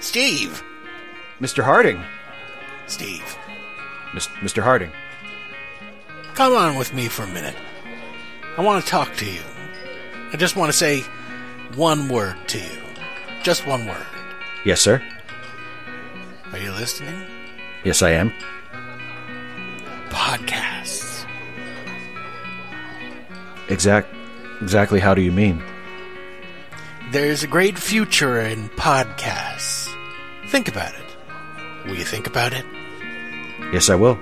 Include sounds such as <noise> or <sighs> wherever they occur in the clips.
Steve. Mr. Harding. Steve. Mis- Mr. Harding. Come on with me for a minute. I want to talk to you. I just want to say one word to you. Just one word. Yes, sir. Are you listening? Yes, I am. Podcasts. Exact. Exactly. How do you mean? There's a great future in podcasts. Think about it. Will you think about it? Yes, I will.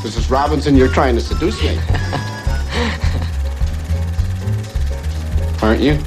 Mrs. Robinson, you're trying to seduce me. <laughs> Aren't you?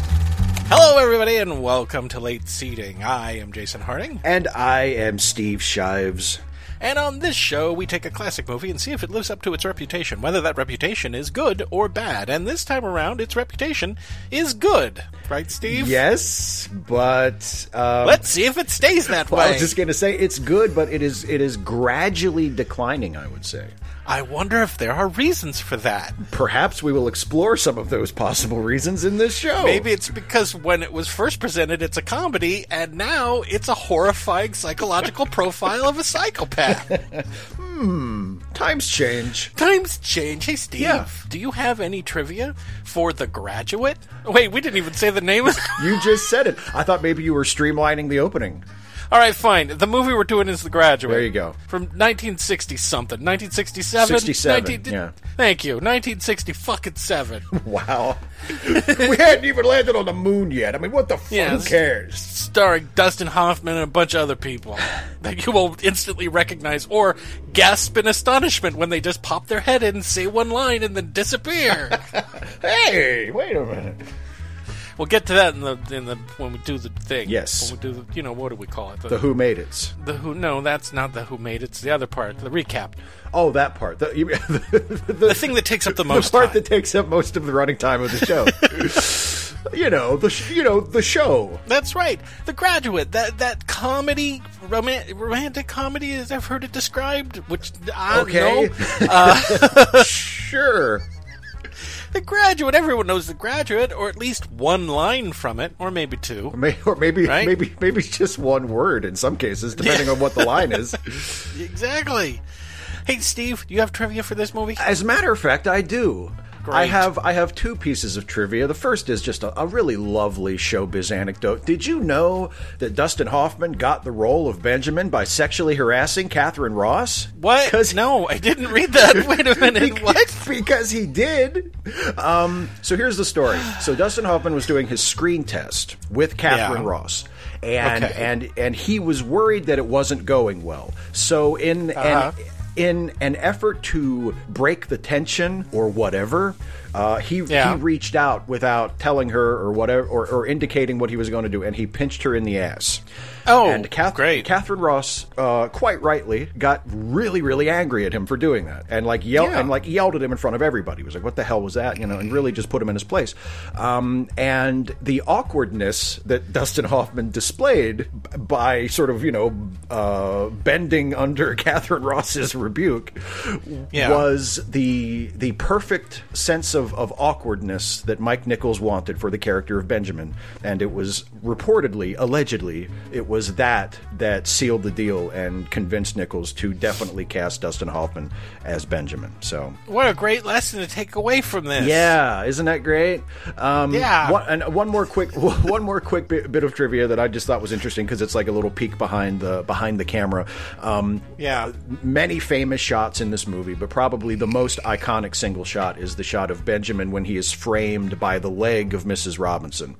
Hello, everybody, and welcome to Late Seating. I am Jason Harding, And I am Steve Shives. And on this show, we take a classic movie and see if it lives up to its reputation, whether that reputation is good or bad. And this time around, its reputation is good. Right, Steve? Yes, but um, Let's see if it stays that well, <laughs> I was just going to say it's good, but it is it is gradually declining. I would say. I wonder if there are reasons for that. Perhaps we will explore some of those possible reasons in this show. Maybe it's because when it was first presented, it's a comedy, and now it's a horrifying psychological <laughs> profile of a psychopath. <laughs> Hmm. Times change. Times change. Hey, Steve, Yeah. do you have any trivia for The Graduate? Wait, we didn't even say the name. <laughs> You just said it. I thought maybe you were streamlining the opening. All right, fine. The movie we're doing is The Graduate. There you go. From 1960 something. 1967? 67, yeah. Thank you. 1960 fucking 7. <laughs> Wow. we hadn't even landed on the moon yet. I mean, what the fuck? Yeah, Who cares? starring Dustin Hoffman and a bunch of other people <sighs> that you will instantly recognize or gasp in astonishment when they just pop their head in, say one line, and then disappear. <laughs> Hey, wait a minute. We'll get to that in the in the when we do the thing. Yes. when we do the, you know what do we call it? The Who Made It. The who? No, that's not the who made it. It's the other part, the recap, Oh, that part. The, you, <laughs> the, the thing that takes up the the most part time. that takes up most of the running time of the show. <laughs> you know the sh- you know the show. That's right. The Graduate. That that comedy, roman- romantic comedy, as I've heard it described. Which I don't know. Okay. know. <laughs> Uh, sure. The Graduate. Everyone knows The Graduate, or at least one line from it, or maybe two. May, or maybe Right? maybe maybe just one word in some cases, depending on what the line is. <laughs> Exactly. Hey, Steve, do you have trivia for this movie? As a matter of fact, I do. I have I have two pieces of trivia. The first is just a, a really lovely showbiz anecdote. Did you know that Dustin Hoffman got the role of Benjamin by sexually harassing Katharine Ross? What? 'Cause- no, I didn't read that. <laughs> Wait a minute. What? <laughs> because he did. Um, so here's the story. So Dustin Hoffman was doing his screen test with Katharine Yeah. Ross. And Okay. and and he was worried that it wasn't going well. So in Uh-huh. an in an effort to break the tension or whatever, uh, he Yeah. he reached out without telling her or whatever or, or indicating what he was going to do, and he pinched her in the ass. Oh, and Kath- great. Katharine Ross, uh, quite rightly, got really, really angry at him for doing that, and like yelled Yeah. and like yelled at him in front of everybody. He was like, "What the hell was that?" You know, and really just put him in his place. Um, and the awkwardness that Dustin <laughs> Hoffman displayed by sort of you know uh, bending under <laughs> Katharine Ross's rebuke Yeah. was the the perfect sense of, of awkwardness that Mike Nichols wanted for the character of Benjamin, and it was reportedly, allegedly, it was that that sealed the deal and convinced Nichols to definitely cast Dustin Hoffman as Benjamin. So. What a great lesson to take away from this. Yeah, isn't that great? Um, Yeah. One, and one more quick, <laughs> one more quick bit, bit of trivia that I just thought was interesting because it's like a little peek behind the behind the camera. Um, Yeah. many famous shots in this movie, but probably the most iconic single shot is the shot of Benjamin when he is framed by the leg of Mrs. Robinson.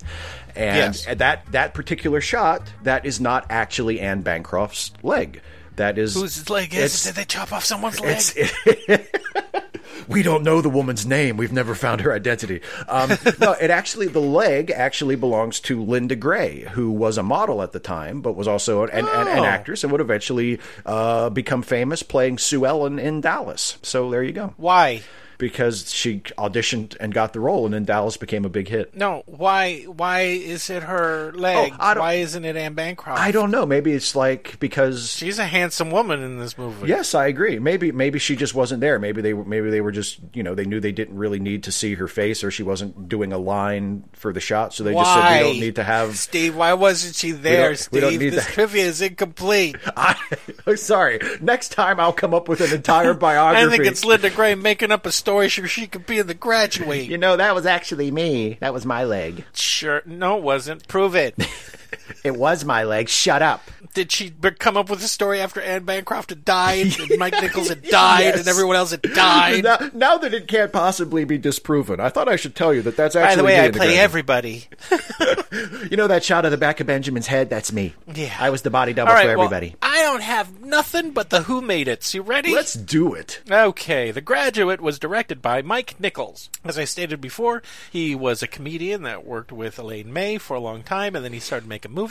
And Yes. that that particular shot, that is not actually Anne Bancroft's leg. That is Whose leg is? Did they chop off someone's leg? it's <laughs> we don't know the woman's name. We've never found her identity. Um, <laughs> no, it actually the leg actually belongs to Linda Gray, who was a model at the time, but was also an, an, an Oh. actress and would eventually uh, become famous playing Sue Ellen in Dallas. So there you go. Why? Because she auditioned and got the role, and then Dallas became a big hit. No, why? Why is it her leg? Oh, why isn't it Anne Bancroft? I don't know. Maybe it's like because She's a handsome woman in this movie. Yes, I agree. Maybe maybe she just wasn't there. Maybe they were maybe they were just you know they knew they didn't really need to see her face, or she wasn't doing a line for the shot, so they why? just said we don't need to have. Steve. Why wasn't she there, don't- we don't Steve? need this that. trivia is incomplete. <laughs> I, sorry. Next time I'll come up with an entire biography. <laughs> I think it's Linda Gray making up a story so she could be in the graduate. you know that was actually me. That was my leg. Sure. No, it wasn't. Prove it. <laughs> It was my leg. Shut up. Did she come up with a story after Anne Bancroft had died, and <laughs> Mike Nichols had died, Yes. and everyone else had died? Now, now that it can't possibly be disproven, I thought I should tell you that that's actually. By the way, I play everybody. <laughs> You know that shot of the back of Benjamin's head? That's me. Yeah. I was the body double right, for well, everybody. I don't have nothing but the Who Made It. You ready? Let's do it. Okay, The Graduate was directed by Mike Nichols. As I stated before, he was a comedian that worked with Elaine May for a long time, and then he started making movies.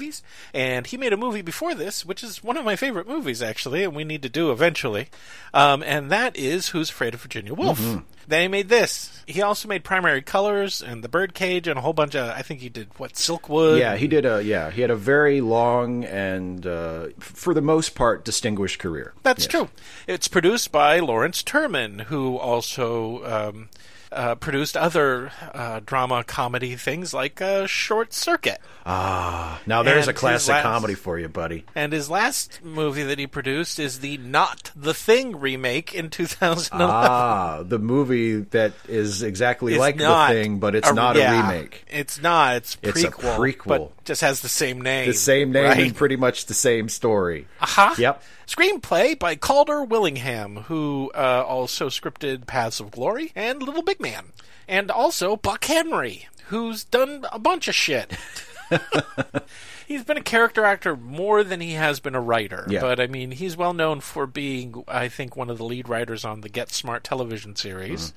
And he made a movie before this, which is one of my favorite movies, actually, and we need to do eventually. Um, and that is Who's Afraid of Virginia Woolf. Then he made this. He also made Primary Colors and The Birdcage and a whole bunch of, I think he did, what, Silkwood? Yeah, he did a yeah. He had a very long and, uh, for the most part, distinguished career. That's Yes. true. It's produced by Lawrence Turman, who also um, uh, produced other uh, drama comedy things like uh, Short Circuit. Ah, now there's And a classic last- comedy for you, buddy. And his last movie that he produced is the Not the Thing remake in 2011. Ah, the movie that is exactly It's like the thing, but it's a- not yeah, a remake. It's not. It's It's a prequel, prequel. Just has the same name. The same name right? and pretty much the same story. Aha. Yep. Screenplay by Calder Willingham, who uh, also scripted Paths of Glory and Little Big Man. And also Buck Henry, who's done a bunch of shit. <laughs> he's been a character actor more than he has been a writer. Yeah. But I mean, he's well known for being, I think, one of the lead writers on the Get Smart television series.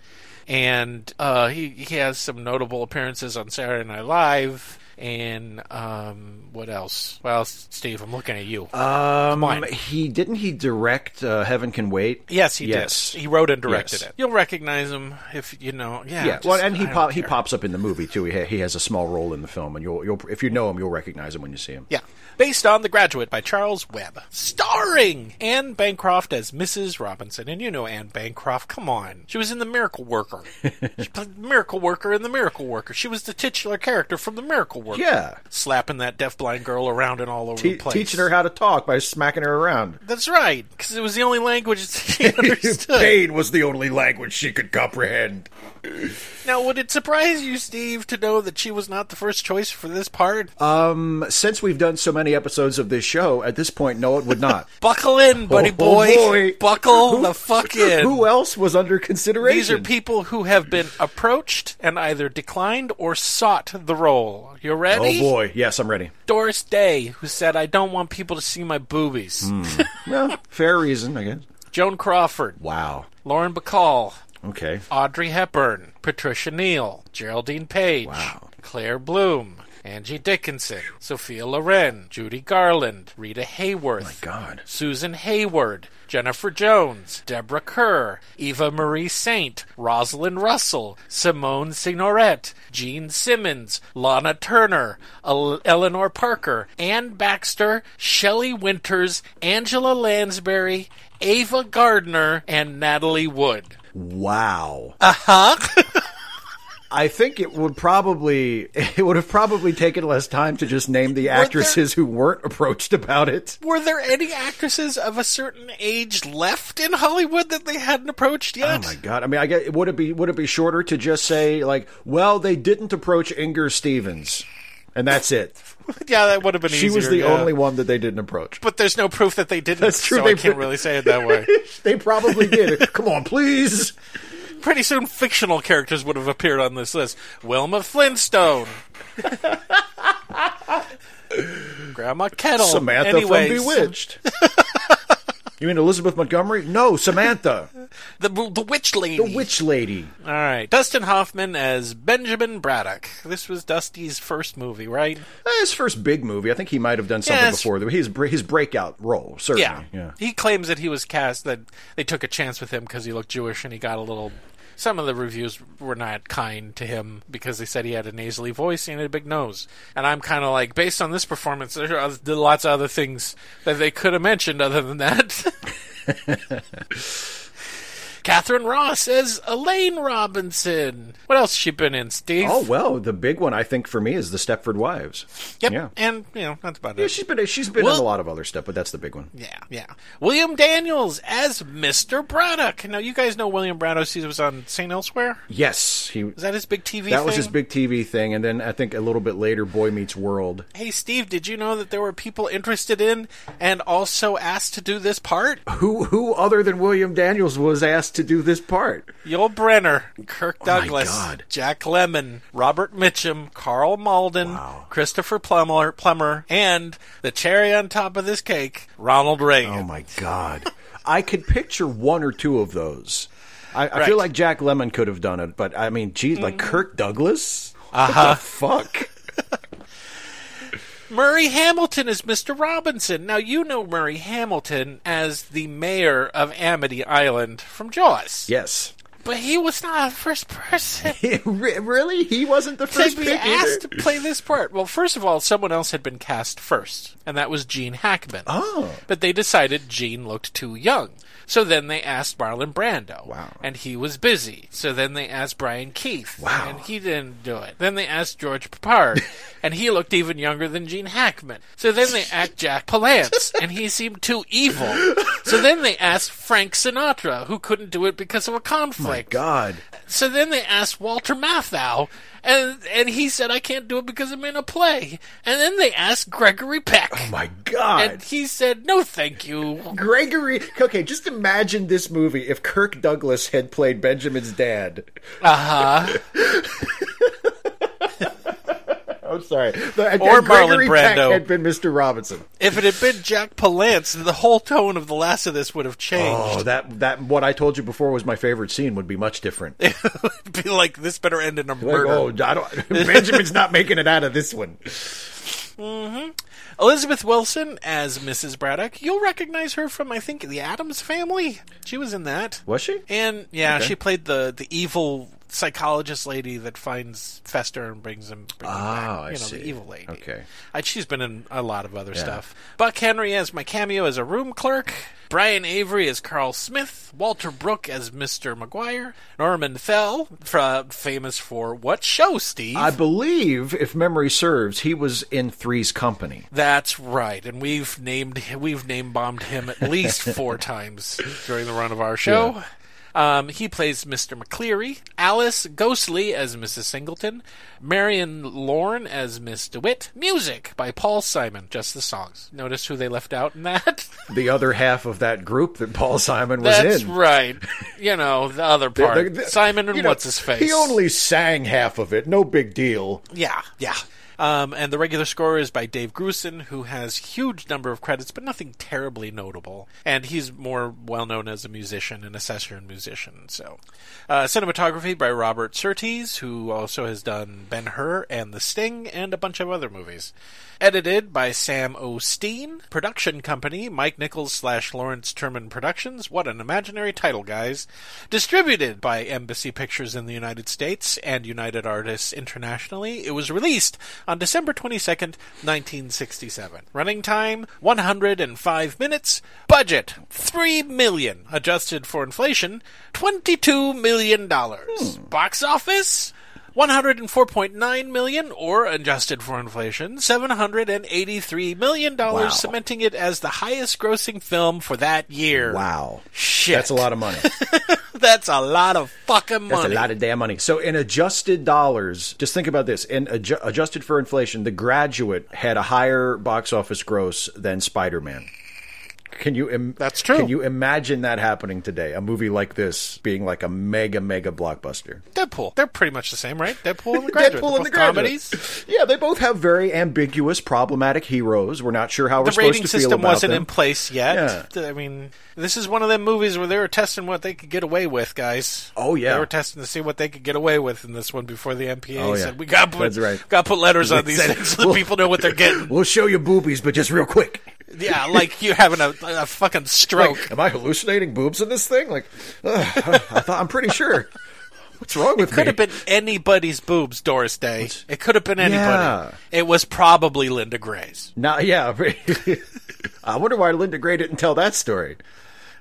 And uh, he, he has some notable appearances on Saturday Night Live. And um, what else? Well, Steve, I'm looking at you. Um, he didn't he direct uh, Heaven Can Wait? Yes, he yes. did. He wrote and directed Yes. it. You'll recognize him if you know. Yeah, Yeah, just- well, and he pop, he pops up in the movie too. He ha- he has a small role in the film, and you'll you'll if you know him, you'll recognize him when you see him. Yeah, based on The Graduate by Charles Webb, starring Anne Bancroft as Mrs. Robinson, and you know Anne Bancroft. Come on, she was in The Miracle Worker. <laughs> she played the Miracle Worker in The Miracle Worker. She was the titular character from The Miracle Worker. Yeah. slapping that deafblind girl around and all over Te- the place. teaching her how to talk by smacking her around. That's right, because it was the only language she <laughs> understood. Pain was the only language she could comprehend. Now, would it surprise you, Steve, to know that she was not the first choice for this part? Um, since we've done so many episodes of this show, at this point, no, it would not. <laughs> Buckle in, buddy Oh, boy. boy. Buckle the fuck <laughs> in. Who else was under consideration? These are people who have been approached and either declined or sought the role. You Oh boy, yes, I'm ready. Doris Day, who said, I don't want people to see my boobies. Hmm. <laughs> Well, fair reason, I guess. Joan Crawford, Wow. Lauren Bacall, Okay. Audrey Hepburn, Patricia Neal, Geraldine Page, Wow. Claire Bloom, Angie Dickinson, Sophia Loren, Judy Garland, Rita Hayworth, My God. Susan Hayward, Jennifer Jones, Deborah Kerr, Eva Marie Saint, Rosalind Russell, Simone Signoret, Jean Simmons, Lana Turner, El- Eleanor Parker, Anne Baxter, Shelley Winters, Angela Lansbury, Ava Gardner, and Natalie Wood. Wow. Uh huh. <laughs> I think it would probably <laughs> it would have probably taken less time to just name the actresses who weren't approached about it. Were there any actresses of a certain age left in Hollywood that they hadn't approached yet? Oh my god! I mean, I get would it be would it be shorter to just say like, well, they didn't approach Inger Stevens, and that's it. <laughs> yeah, that would have been She easier. was the yeah. only one that they didn't approach. But there's no proof that they didn't. That's true, So they- I can't really say it that way. <laughs> they probably did. Come on, please. Pretty soon, fictional characters would have appeared on this list. Wilma Flintstone, <laughs> Grandma Kettle, Samantha Anyways, from Bewitched. you mean Elizabeth Montgomery? No, Samantha, the the witch lady. the witch lady. All right, Dustin Hoffman as Benjamin Braddock. This was Dusty's first movie, right? Eh, His first big movie. I think he might have done something Yes. before. His his breakout role, certainly. Yeah. He claims that he was cast that they took a chance with him because he looked Jewish and he got a little some of the reviews were not kind to him because they said he had a nasally voice and a big nose. And I'm kind of like, based on this performance, there are lots of other things that they could have mentioned other than that. <laughs> <laughs> Katharine Ross as Elaine Robinson. What else has she been in, Steve? Oh well, the big one I think for me is the Stepford Wives. yep. Yeah, And, you know, that's about yeah it. she's been she's been Well- in a lot of other stuff, but that's the big one. Yeah, yeah. William Daniels as Mr. Braddock. Now, you guys know William Braddock. He was on St. Elsewhere. Yes, he. Is that his big TV thing? That was his big TV thing, and then I think a little bit later, Boy Meets World. Hey, Steve, did you know that there were people interested in and also asked to do this part? Who who other than William Daniels was asked to do this part? Yul Brynner, Kirk Oh Douglas. Jack Lemmon, Robert Mitchum, Karl Malden, Wow. Christopher Plummer, Plummer, and the cherry on top of this cake, Ronald Reagan. Oh my God! <laughs> I could picture one or two of those. I, I Right. Mm-hmm. feel like Jack Lemmon could have done it, but I mean, geez, like Kirk Douglas. Uh-huh. What the fuck? Murray Hamilton is Mr. Robinson. Now, you know Murray Hamilton as the mayor of Amity Island from Jaws. yes. But he was not the first person <laughs> really? He wasn't the first to be asked either? to play this part. Well, first of all, someone else had been cast first, and that was Gene Hackman. Oh. But they decided Gene looked too young. So then they asked Marlon Brando. Wow. And he was busy. So then they asked Brian Keith. Wow. And he didn't do it. Then they asked George Peppard. <laughs> and he looked even younger than Gene Hackman. So then they asked Jack Palance. <laughs> and he seemed too evil. So then they asked Frank Sinatra, who couldn't do it because of a conflict. My. God. So then they asked Walter Matthau, and and he said, "I can't do it because I'm in a play." And then they asked Gregory Peck, Oh my God. and he said, "No, thank you." Gregory. Okay, just imagine this movie if Kirk Douglas had played Benjamin's dad. Uh huh. <laughs> I'm sorry. The- Or Marlon Brando. had been Mr. Robinson. if it had been Jack Palance, the whole tone of the last of this would have changed. Oh, that that what I told you before was my favorite scene would be much different. Like, <laughs> It'd be like this better end in a murder. oh, I don't, <laughs> Benjamin's not making it out of this one. Mm-hmm. Elizabeth Wilson as Mrs. Braddock. You'll recognize her from, I think, The Addams Family. She was in that. Was she? And yeah, Okay. she played the the evil psychologist lady that finds Fester and brings him, brings him Oh, back. I you know, see. the evil lady. Okay. Uh, she's been in a lot of other stuff. Buck Henry as my cameo as a room clerk. Brian Avery as Carl Smith. Walter Brooke as Mr. McGuire. Norman Fell, fra- famous for what show, Steve? I believe, if memory serves, he was in Three's Company. That's right, and we've named we've name bombed him at least <laughs> four times during the run of our show. Um, he plays Mr. McCleary, Alice Ghostley as Mrs. Singleton, Marion Lorne as Miss DeWitt. Music by Paul Simon, just the songs. Notice who they left out in that? <laughs> The other half of that group that Paul Simon was That's in. That's right. You know, the other part. The- the- Simon and you know, what's his face. He only sang half of it. No big deal. Yeah, yeah. Um, and the regular score is by Dave Grusin, who has huge number of credits, but nothing terribly notable. And he's more well known as a musician and a session musician. So, uh, cinematography by Robert Surtees, who also has done Ben Hur and The Sting and a bunch of other movies. Edited by Sam O'Steen. Production company Mike Nichols slash Lawrence Turman Productions. What an imaginary title, guys. Distributed by Embassy Pictures in the United States and United Artists internationally. It was released on December 22nd, 1967. Running time 105 minutes. Budget 3 million. Adjusted for inflation 22 million dollars. Hmm. Box office 104.9 million or adjusted for inflation 783 million dollars Wow. cementing it as the highest grossing film for that year. Wow. Shit. That's a lot of money. <laughs> That's a lot of fucking money. That's a lot of damn money. So, in adjusted dollars, just think about this. In adju- adjusted for inflation, The Graduate had a higher box office gross than Spider Man. Can you? Im- That's true. Can you imagine that happening today? A movie like this being like a mega, mega blockbuster. Deadpool. They're pretty much the same, right? Deadpool and the <laughs> Graduate. Deadpool and the Graduate. comedies. <laughs> Yeah, they both have very ambiguous, problematic heroes. We're not sure how we're supposed to feel about them. The rating system wasn't in place yet. Yeah. I mean, this is one of them movies where they were testing what they could get away with, guys. Oh, yeah. they were testing to see what they could get away with in this one before the MPA Oh, yeah. said we got put right. got put letters on these things so that "We'll- people know what they're <laughs> getting. We'll show you boobies, but just real quick. Yeah, like you're having a, a fucking stroke. Like, am I hallucinating boobs in this thing? Like, ugh, I thought I'm pretty sure. What's wrong with me? it Could me? have been anybody's boobs, Doris Day. It could have been anybody. Yeah. It was probably Linda Gray's. Nah, yeah. <laughs> I wonder why Linda Gray didn't tell that story.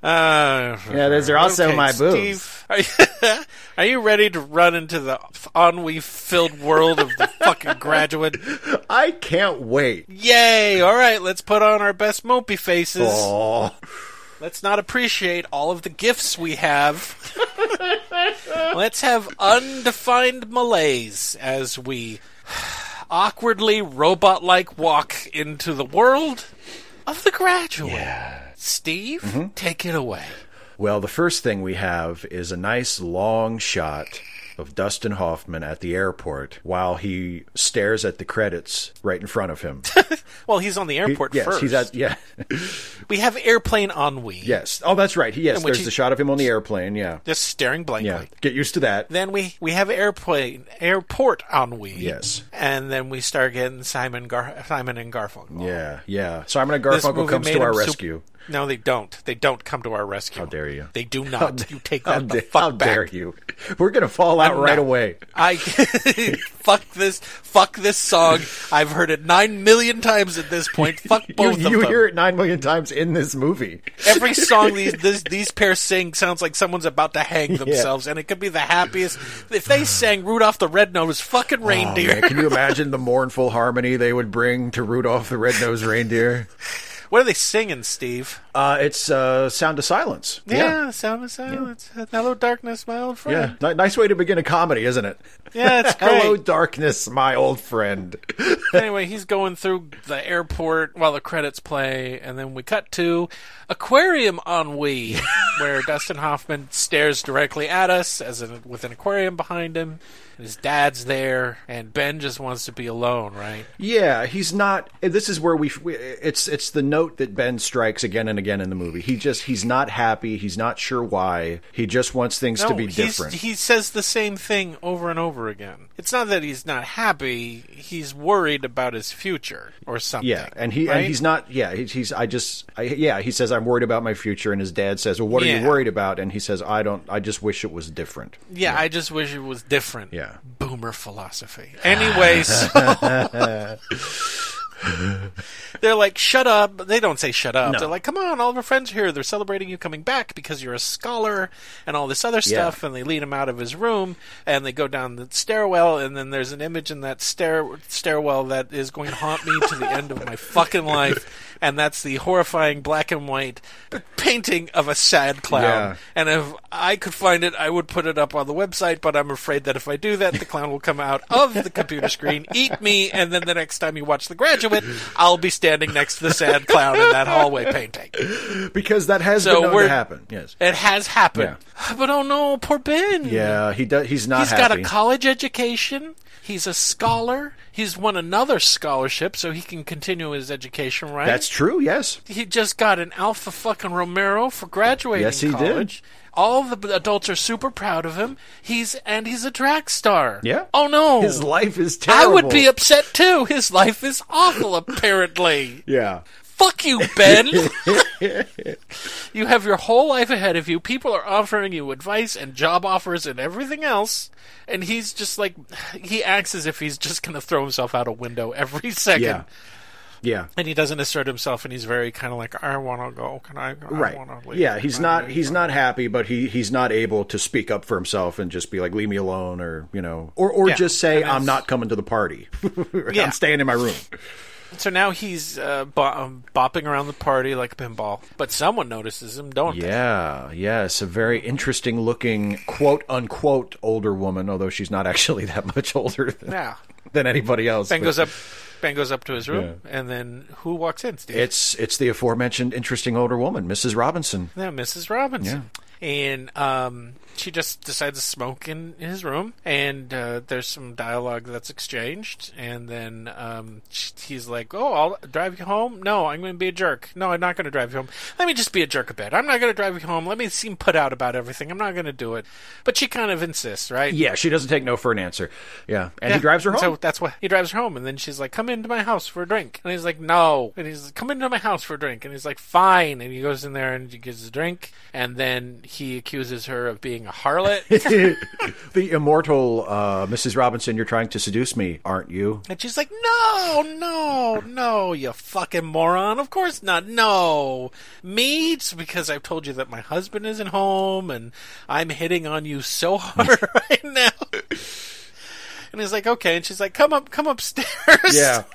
Uh, Yeah, those are also okay, my boobs. Steve, are you, <laughs> are you ready to run into the ennui-filled world of the fucking graduate? I can't wait. Yay! All right, let's put on our best mopey faces. Oh, Let's not appreciate all of the gifts we have. <laughs> Let's have undefined malaise as we awkwardly robot like walk into the world of the graduate. Steve, Mm-hmm. take it away. Well, the first thing we have is a nice long shot of Dustin Hoffman at the airport while he stares at the credits right in front of him. <laughs> Well, he's on the airport yes, first. he's at yeah. we have airplane ennui. Yes. Oh, that's right. Yes, there's he- the shot of him on the airplane. Yeah. Just staring blankly. Yeah. Get used to that. Then we, we have airplane airport ennui. Yes. And then we start getting Simon Gar- Simon and Garfunkel. Yeah, yeah. Simon and Garfunkel comes to our rescue. No, they don't. They don't come to our rescue. How dare you. They do not. you take How, that the da- fuck how back. dare you? We're gonna fall out I'm right not- away. I <laughs> fuck this. Fuck this song. I've heard it nine million times at this point. <laughs> Fuck You, both of you hear it nine million times in this movie. Every <laughs> song these this, these pairs sing sounds like someone's about to hang themselves, and it could be the happiest. If they sang Rudolph the Red-Nosed fucking Oh, reindeer, man, can you imagine the mournful harmony they would bring to Rudolph the Red-Nosed Reindeer? What are they singing, Steve? Uh, it's uh, Sound of Silence. Yeah, Sound of Silence. Hello, darkness, my old Yeah. friend. Ni- nice way to begin a comedy, isn't it? Yeah, it's <laughs> great. Hello, darkness, my old friend. <laughs> anyway, he's going through the airport while the credits play, and then we cut to Aquarium Ennui, <laughs> where Dustin Hoffman stares directly at us as in, with an aquarium behind him. His dad's there, and Ben just wants to be alone, right? Yeah, he's not. This is where we, we. It's it's the note that Ben strikes again and again in the movie. He just he's not happy. He's not sure why. He just wants things to be different. He says the same thing over and over again. It's not that he's not happy; he's worried about his future or something. yeah, and he right? and he's not. Yeah, he's. he's I just. I, yeah, he says I'm worried about my future, and his dad says, "Well, what are you worried about?" And he says, "I don't. I just wish it was different." Yeah, I just wish it was different. Yeah. Boomer philosophy. Anyway, <laughs> so <laughs> they're like, shut up. They don't say shut up. No. They're like, come on, all of our friends are here. They're celebrating you coming back because you're a scholar and all this other stuff. And they lead him out of his room and they go down the stairwell. And then there's an image in that stair- stairwell that is going to haunt me to the end of my fucking life. And that's the horrifying black and white painting of a sad clown. Yeah. And if I could find it, I would put it up on the website, but I'm afraid that if I do that, the clown will come out of the computer screen, eat me, and then the next time you watch The Graduate, I'll be standing next to the sad clown in that hallway painting. Because that has So been known to happen. Yes. It has happened. But oh no, poor Ben. Yeah, he does. He's not He's happy. got a college education. He's a scholar. He's won another scholarship so he can continue his education, right? That's true. Yes. he just got an Alpha fucking Romero for graduating Yes, he did. All the adults are super proud of him. He's and he's a drag star. Yeah. Oh no. His life is terrible. I would be upset too. His life is awful apparently. <laughs> Yeah. Fuck you, Ben. <laughs> <laughs> you have your whole life ahead of you. People are offering you advice and job offers and everything else. And he's just like, <sighs> he acts as if he's just going to throw himself out a window every second. Yeah. Yeah. And he doesn't assert himself, and he's very kind of like, I want to go. Can I? I Right. Yeah, he's Can I not leave?" he's not happy, but he he's not able to speak up for himself and just be like, "Leave me alone," or you know, or or Yeah, just say, "I'm not coming to the party. <laughs> Yeah. I'm staying in my room." So now he's uh, um, bopping around the party like a pinball. But someone notices him, don't they? Yeah, yes, a very interesting looking quote unquote older woman, although she's not actually <laughs> that much older than, Yeah. than anybody else. Ben but goes up. Ben goes up to his room, and then who walks in? Steve. It's it's the aforementioned interesting older woman, Mrs. Robinson. Yeah, Mrs. Robinson. And um, she just decides to smoke in, his room, and uh, there's some dialogue that's exchanged, and then um, he's like, "Oh, I'll drive you home." No, I'm going to be a jerk. No, I'm not going to drive you home. Let me just be a jerk a bit. I'm not going to drive you home. Let me seem put out about everything. I'm not going to do it. But she kind of insists, right? Yeah, she doesn't take no for an answer. Yeah, and he drives her home. So that's why he drives her home, and then she's like, "Come into my house for a drink," and he's like, "No," and he's like, "Come into my house for a drink," and he's like, "Fine," and he goes in there and he gets a drink, and then he accuses her of being a harlot. <laughs> the immortal uh, Mrs. Robinson, you're trying to seduce me, aren't you? and she's like, no, no, no, you fucking moron. Of course not. No. Me? It's because I've told you that my husband isn't home and I'm hitting on you so <laughs> hard right now. And he's like, okay. And she's like, come up, come upstairs. Yeah. <laughs>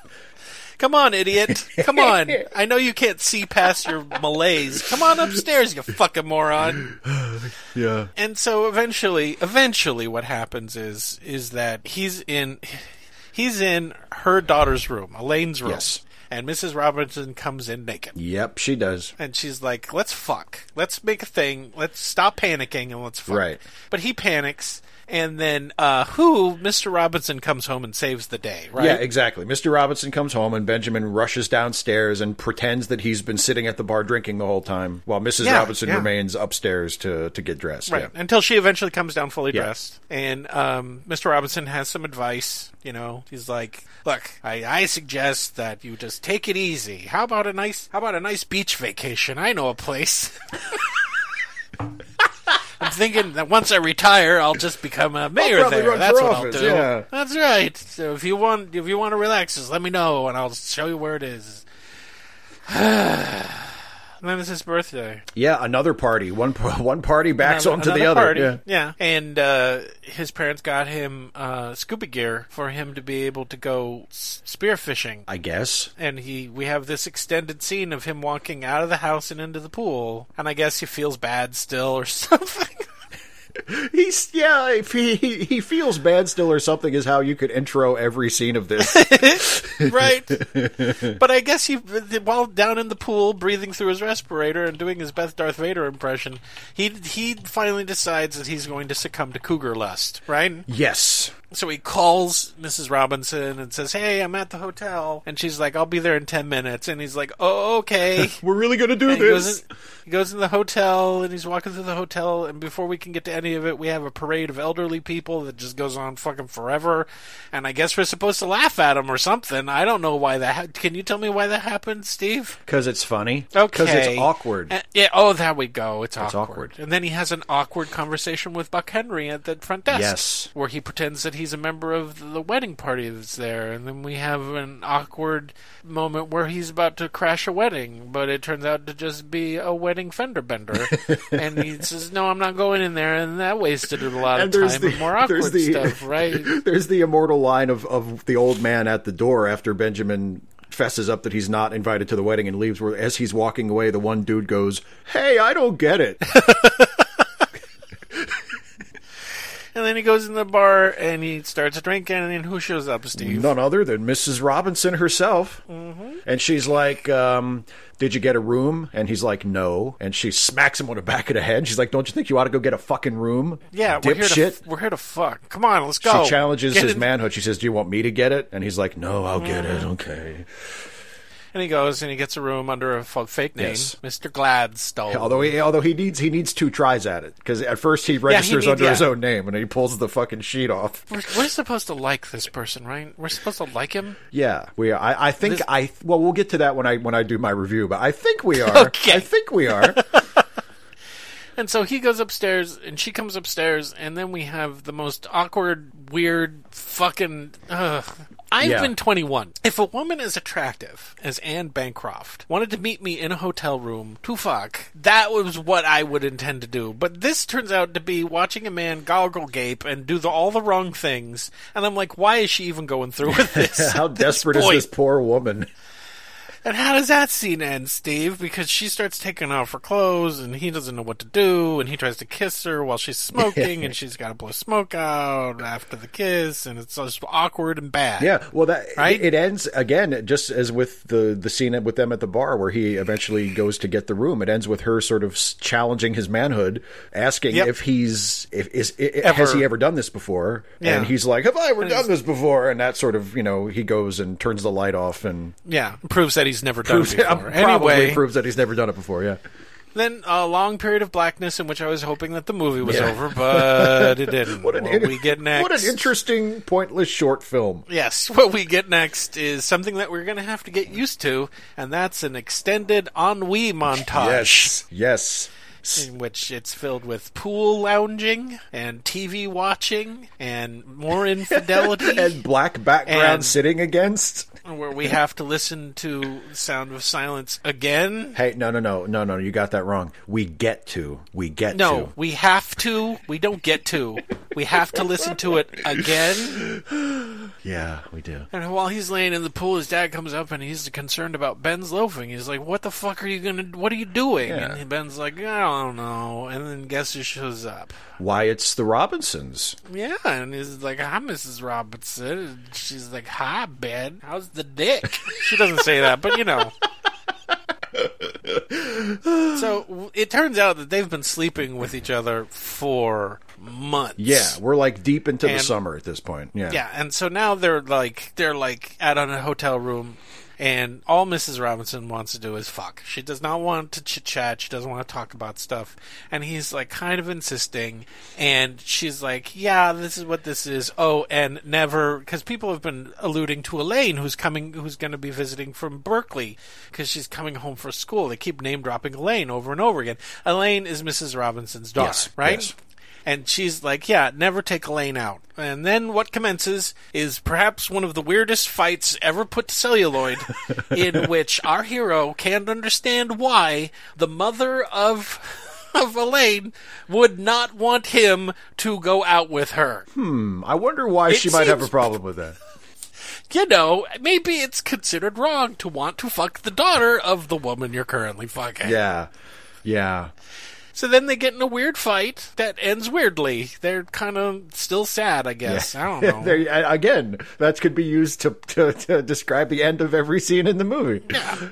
Come on, idiot. Come on. <laughs> I know you can't see past your malaise. Come on upstairs, you fucking moron. <sighs> Yeah. And so eventually, eventually what happens is is that he's in he's in her daughter's room, Elaine's room. Yes. And Mrs. Robinson comes in naked. Yep, she does. And she's like, "Let's fuck. Let's make a thing. Let's stop panicking and let's fuck." Right. But he panics and then uh who Mr. Robinson comes home and saves the day, right? Yeah, exactly. Mr. Robinson comes home and Benjamin rushes downstairs and pretends that he's been sitting at the bar drinking the whole time while Mrs. Yeah, Robinson yeah. remains upstairs to, to get dressed. Right. Yeah. Until she eventually comes down fully dressed. And um, Mr. Robinson has some advice. You know, he's like, "Look, I, I suggest that you just take it easy. How about a nice How about a nice beach vacation? I know a place." <laughs> <laughs> I'm thinking that once I retire, I'll just become a mayor there. That's what office, I'll do. yeah. That's right. So if you want, if you want to relax, just let me know, and I'll show you where it is. <sighs> <sighs> and then it's his birthday. Yeah, another party. One <laughs> one party backs Another- onto the another other. party. Yeah. And uh, his parents got him uh, scuba gear for him to be able to go s- spearfishing. I guess. And he, we have this extended scene of him walking out of the house and into the pool. And I guess he feels bad still or <laughs> something. <laughs> He's yeah, if he, he he feels bad still or something is how you could intro every scene of this. <laughs> right? but I guess he, while down in the pool, breathing through his respirator and doing his Beth Darth Vader impression, he he finally decides that he's going to succumb to cougar lust, right? yes. So he calls Mrs. Robinson and says, "Hey, I'm at the hotel," and she's like, "I'll be there in ten minutes." And he's like, "Oh, okay." <laughs> We're really gonna do And he goes, this. in, he goes in the hotel and he's walking through the hotel. And before we can get to any of it, we have a parade of elderly people that just goes on fucking forever. And I guess we're supposed to laugh at them or something. I don't know why that. Ha- can you tell me why that happened, Steve? Because it's funny. Okay, Because it's awkward. Uh, yeah. Oh, there we go. It's awkward. awkward. And then he has an awkward conversation with Buck Henry at the front desk. Yes. Where he pretends that he's a member of the wedding party that's there, and then we have an awkward moment where he's about to crash a wedding, but it turns out to just be a wedding fender bender, <laughs> and he says, "No, I'm not going in there," and that wasted a lot of time the- and more <laughs> there's awkward the- stuff, right? <laughs> There's the immortal line of, of the old man at the door after Benjamin fesses up that he's not invited to the wedding and leaves where as he's walking away the one dude goes, Hey, I don't get it. And then he goes in the bar and he starts drinking, and then who shows up, Steve? None other than Mrs. Robinson herself. Mm-hmm. And she's like, um, Did you get a room? And he's like, No. And she smacks him on the back of the head. She's like, Don't you think you ought to go get a fucking room? Yeah, we're here, to, we're here to fuck. Come on, let's go. She challenges Get his in- manhood. She says, Do you want me to get it? And he's like, No, I'll get Mm. it. Okay. And he goes and he gets a room under a fake name, Yes. Mr. Gladstone. Although he, although he needs he needs two tries at it because at first he registers needs- under his own name and he pulls the fucking sheet off. we're, we're supposed to like this person, right? We're supposed to like him. Yeah, we are. I, I think This- I well we'll get to that when I when I do my review, but I think we are. Okay. I think we are. <laughs> And so he goes upstairs, and she comes upstairs, and then we have the most awkward, weird, fucking. Ugh. I've Yeah. been 21. If a woman as attractive as Anne Bancroft wanted to meet me in a hotel room to fuck, that was what I would intend to do. But this turns out to be watching a man goggle gape and do the, all the wrong things, and I'm like, why is she even going through with <laughs> this? How at this desperate is this poor woman? And how does that scene end, Steve? Because she starts taking off her clothes, and he doesn't know what to do, and he tries to kiss her while she's <laughs> smoking, and she's got to blow smoke out after the kiss, and it's just awkward and bad. Yeah, well, that Right? it ends again just as with the the scene with them at the bar where he eventually goes to get the room. It ends with her sort of challenging his manhood, asking Yep. if he's if is has he ever done this before, Yeah. and he's like, "Have I ever And done this before?" And that sort of you know he goes and turns the light off and Yeah, proves that he's never done proves <laughs> it before. probably anyway, proves that he's never done it before. Yeah, then a long period of blackness in which I was hoping that the movie was Yeah. over, but it <laughs> didn't. what an what we get next? What an interesting, pointless short film. Yes, <laughs> what we get next is something that we're going to have to get used to, and that's an extended ennui montage. Yes, yes. In which it's filled with pool lounging and TV watching and more infidelity, <laughs> and black background And- sitting against. where we have to listen to Sound of Silence again. Hey, no, no, no, no, no. You got that wrong. We get to. We get No, to. we have to. We don't get to. We have to listen to it again. Yeah, we do. And while he's laying in the pool, his dad comes up and he's concerned about Ben's loafing. He's like, "What the fuck are you gonna? What are you doing?" Yeah. And Ben's like, "I don't Oh, know." And then guess who shows up? Why it's the Robinsons. Yeah, and he's like, "Hi, Mrs. Robinson." And she's like, "Hi, Ben. How's the dick?" <laughs> she doesn't say that, but you know. <laughs> so it turns out that they've been sleeping with each other for months. Yeah, we're like deep into the summer at this point. Yeah. Yeah, and so now they're like they're like out on a hotel room, and all Mrs. Robinson wants to do is fuck. She does not want to chit chat. She doesn't want to talk about stuff, and he's like kind of insisting, and she's like, "Yeah, this is what this is." Oh, and never because people have been alluding to Elaine, who's coming, who's going to be visiting from Berkeley because she's coming home for school. They keep name dropping Elaine over and over again. Elaine is Mrs. Robinson's daughter, Yes, right? yes. And she's like, yeah, never take Elaine out. And then what commences is perhaps one of the weirdest fights ever put to celluloid, <laughs> in which our hero can't understand why the mother of <laughs> of Elaine would not want him to go out with her. Hmm. I wonder why It she might have a problem with that. <laughs> You know, maybe it's considered wrong to want to fuck the daughter of the woman you're currently fucking. Yeah. Yeah. So then they get in a weird fight that ends weirdly. They're kind of still sad, I guess. I don't <laughs> know. Again, that could be used to, to, to describe the end of every scene in the movie.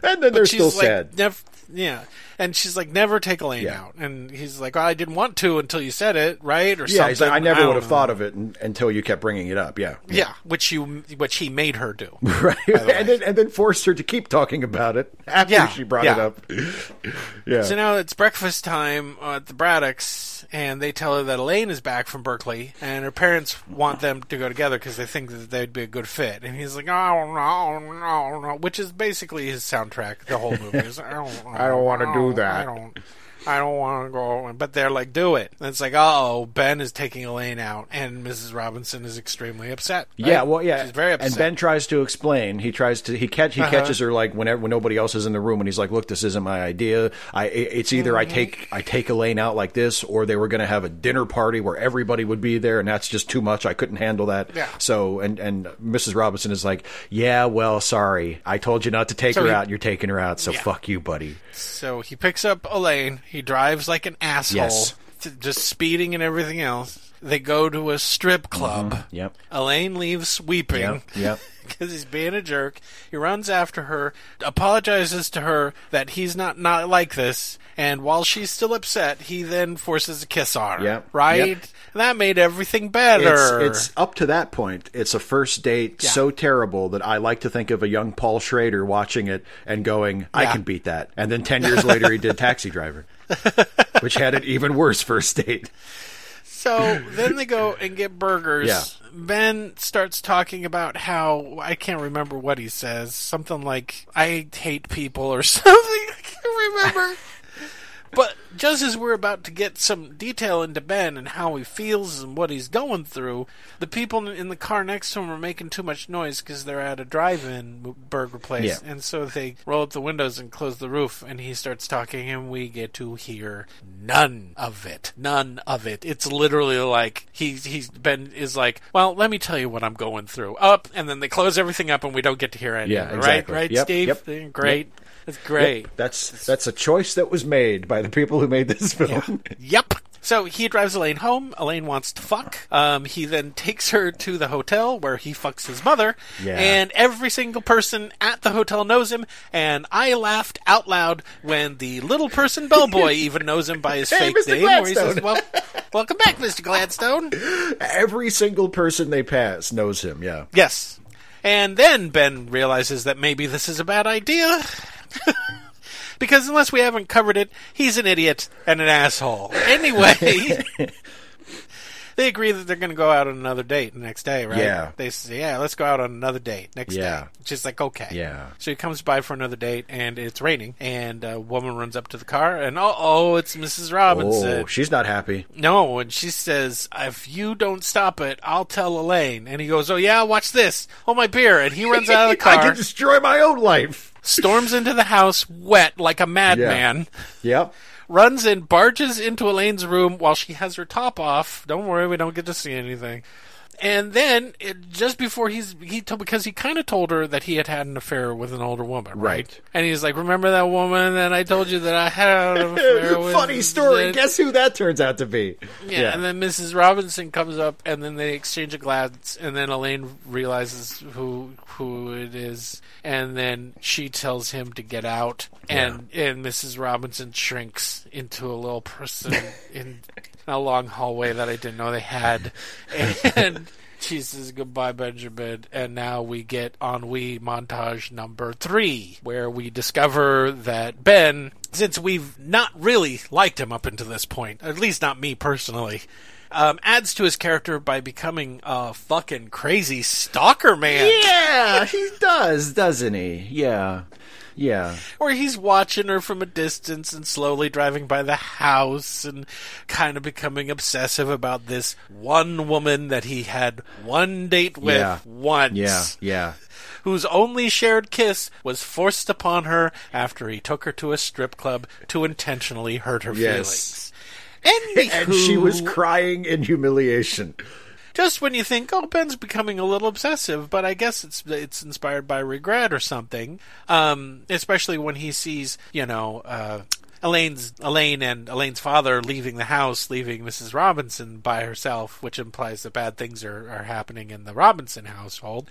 And then they're But still like, sad. Nev- yeah, and she's like, "Never take Elaine Yeah. out." And he's like, "I didn't want to until you said it, right?" Or Yeah, something. he's like, I never don't would have know. thought of it until you kept bringing it up. Yeah. Yeah, which you, which he made her do. <laughs> Right. and then and then forced her to keep talking about it after Yeah, she brought yeah. it up. <laughs> yeah. So now it's breakfast time uh, at the Braddocks, and they tell her that Elaine is back from Berkeley, and her parents want them to go together because they think that they'd be a good fit. And he's like, "Oh no, no, no," which is basically his soundtrack. The whole movie is, "I don't, I don't wanna do that. I that." don't." I don't want to go, but they're like, "Do it." And it's like, "Oh, Ben is taking Elaine out," and Mrs. Robinson is extremely upset. right? Yeah, well, yeah, she's very upset. And Ben tries to explain. He tries to he catch he Uh-huh. catches her like whenever when nobody else is in the room, and he's like, "Look, this isn't my idea. I it's either Mm-hmm. I take I take Elaine out like this, or they were going to have a dinner party where everybody would be there, and that's just too much. I couldn't handle that. Yeah. So and and Mrs. Robinson is like, "Yeah, well, sorry, I told you not to take So her he- out. You're taking her out, so Yeah. fuck you, buddy." So he picks up Elaine. He drives like an asshole, Yes. just speeding and everything else. They go to a strip club. Mm-hmm. Yep. Elaine leaves weeping Yep, yep. <laughs> because he's being a jerk. He runs after her, apologizes to her that he's not not like this, and while she's still upset, he then forces a kiss on her. Yep, Right? yep. And that made everything better. It's, it's up to that point. It's a first date Yeah. so terrible that I like to think of a young Paul Schrader watching it and going, "I Yeah. can beat that." And then ten years later, he did <laughs> Taxi Driver, <laughs> which had an even worse first date. So then they go and get burgers. Yeah. Ben starts talking about how I can't remember what he says. Something like I hate people or <laughs> something. I can't remember. <laughs> but just as we're about to get some detail into Ben and how he feels and what he's going through, the people in the car next to him are making too much noise because they're at a drive-in burger place, Yeah. and so they roll up the windows and close the roof. And he starts talking, and we get to hear none of it. None of it. It's literally like he he's Ben is like, well, let me tell you what I'm going through. Up, and then they close everything up, and we don't get to hear anything. Yeah, exactly. Right, right, Yep, Steve. yep, Great. That's great. That's that's a choice that was made by the people who made this film. <laughs> Yep. So he drives Elaine home. Elaine wants to fuck. Um, he then takes her to the hotel where he fucks his mother. Yeah. And every single person at the hotel knows him. And I laughed out loud when the little person bellboy <laughs> even knows him by his Hey, fake Mr. name. Where he says. "Well, welcome back, Mister Gladstone." <laughs> Every single person they pass knows him. Yeah. Yes. And then Ben realizes that maybe this is a bad idea. <laughs> because unless we haven't covered it, he's an idiot and an asshole. Anyway. <laughs> they agree that they're going to go out on another date the next day, right? Yeah. They say, yeah, let's go out on another date next Yeah. day. She's like, okay. Yeah. So he comes by for another date, and it's raining, and a woman runs up to the car, and oh, oh, it's Mrs. Robinson. Oh, she's not happy. No, and she says, "If you don't stop it, I'll tell Elaine." And he goes, "Oh yeah, watch this. Hold my beer." And he runs out of the <laughs> car. I can destroy my own life. Storms into the house, wet like a madman, Yep. runs in, barges into Elaine's room while she has her top off. Don't worry, we don't get to see anything. And then, it, just before he's he told because he kind of told her that he had had an affair with an older woman, right? Right. And he's like, "Remember that woman that I told you that I had an <laughs> affair with?" Funny story. And- Guess who that turns out to be? Yeah, and then Mrs. Robinson comes up, and then they exchange a glance, and then Elaine realizes who who it is, and then she tells him to get out, and and Mrs. Robinson shrinks into a little person <laughs> in a long hallway that I didn't know they had, <laughs> and. She says goodbye, Benjamin, and now we get ennui montage number three, where we discover that Ben, since we've not really liked him up until this point, at least not me personally, um, adds to his character by becoming a fucking crazy stalker man. Yeah, he does, doesn't he? Yeah. Yeah. Where he's watching her from a distance and slowly driving by the house and kind of becoming obsessive about this one woman that he had one date with Yeah. once. Yeah. Yeah. whose only shared kiss was forced upon her after he took her to a strip club to intentionally hurt her Yes. feelings. <laughs> And she was crying in humiliation. Just when you think, oh, Ben's becoming a little obsessive, but I guess it's it's inspired by regret or something. Um, especially when he sees, you know, uh, Elaine's Elaine and Elaine's father leaving the house, leaving Mrs. Robinson by herself, which implies that bad things are, are happening in the Robinson household.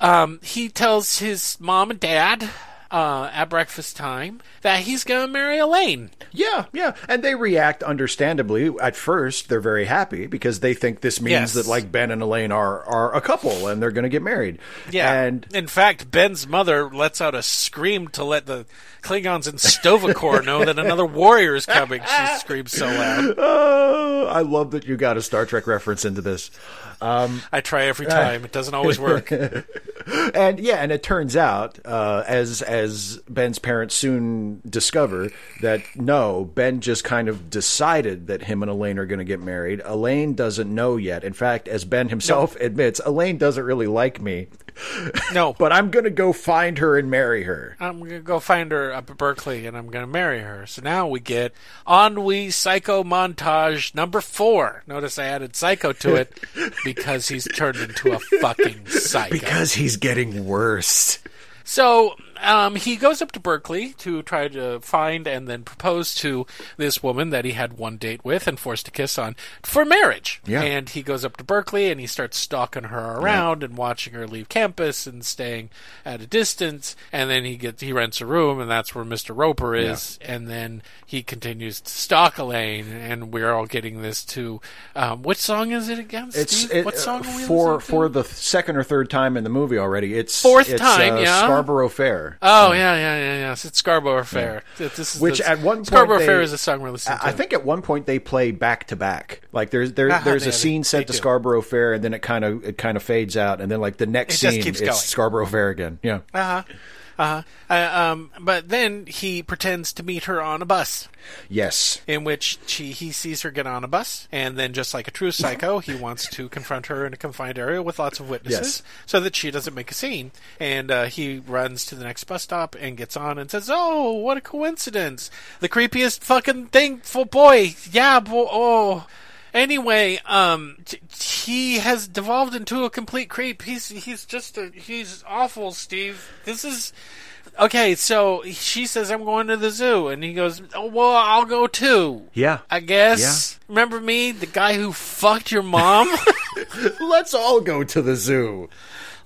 Um, he tells his mom and dad uh, at breakfast time that he's going to marry Elaine. Yeah, yeah. And they react understandably. At first, they're very happy because they think this means Yes. that like Ben and Elaine are are a couple and they're going to get married. Yeah. And in fact, Ben's mother lets out a scream to let the Klingons in Sto-vo-kor know that another warrior is coming. She <laughs> screams so loud. oh, I love that you got a Star Trek reference into this. I try every time. It doesn't always work. <laughs> And yeah, and it turns out, uh, as as Ben's parents soon discover, that no, Ben just kind of decided that him and Elaine are going to get married. Elaine doesn't know yet. In fact, as Ben himself admits, Elaine doesn't really like me, No, <laughs> but I'm going to go find her and marry her. I'm going to go find her up at Berkeley and I'm going to marry her. So now we get Ennui Psycho Montage number four. Notice I added Psycho to it <laughs> because he's turned into a fucking psycho. Because he's getting worse. So um, he goes up to Berkeley to try to find and then propose to this woman that he had one date with and forced a kiss on for marriage. Yeah. And he goes up to Berkeley and he starts stalking her around and watching her leave campus and staying at a distance. And then he gets he rents a room and that's where Mr. Roper is. Yeah. And then he continues to stalk Elaine and we're all getting this to um, which song is it again? It's Steve? it, what song are we for to? for the second or third time in the movie already. It's Fourth it's, time, uh, yeah. Scarborough Fair. Oh yeah, yeah, yeah, yeah. It's Scarborough Fair. Th- This is Which the- at one point Scarborough they- Fair is a song we're listening to. I think at one point they play back to back. Like there's there, Uh-huh, there's a scene set to do. Scarborough Fair, and then it kind of it kind of fades out, and then like the next It scene it's going. Scarborough Fair again. Yeah. Uh-huh. Uh-huh. Uh, um, but then he pretends to meet her on a bus, Yes. in which she he sees her get on a bus, and then just like a true psycho, he wants to confront her in a confined area with lots of witnesses, Yes. so that she doesn't make a scene. And uh, he runs to the next bus stop and gets on and says, "Oh, what a coincidence! The creepiest fucking thing for boy, yeah, boy, oh." Anyway, um, t- he has devolved into a complete creep. He's he's just a he's awful, Steve. This is okay. So she says, "I'm going to the zoo," and he goes, "Oh well, I'll go too." Yeah. I guess. Remember me, the guy who fucked your mom? <laughs> Let's all go to the zoo.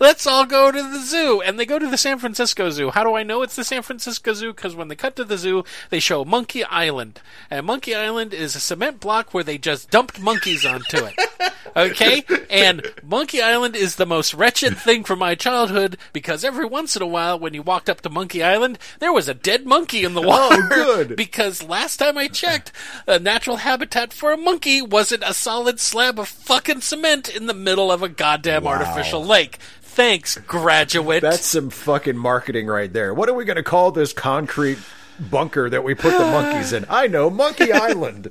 Let's all go to the zoo. And they go to the San Francisco Zoo. How do I know it's the San Francisco Zoo? Because when they cut to the zoo, they show Monkey Island. And Monkey Island is a cement block where they just dumped monkeys onto it. Okay? And Monkey Island is the most wretched thing from my childhood because every once in a while when you walked up to Monkey Island, there was a dead monkey in the <laughs> oh, water. Oh, good. <laughs> Because last time I checked, a natural habitat for a monkey wasn't a solid slab of fucking cement in the middle of a goddamn artificial lake. Thanks, graduate. That's some fucking marketing right there. What are we going to call this concrete bunker that we put the <sighs> monkeys in? I know, Monkey <laughs> Island.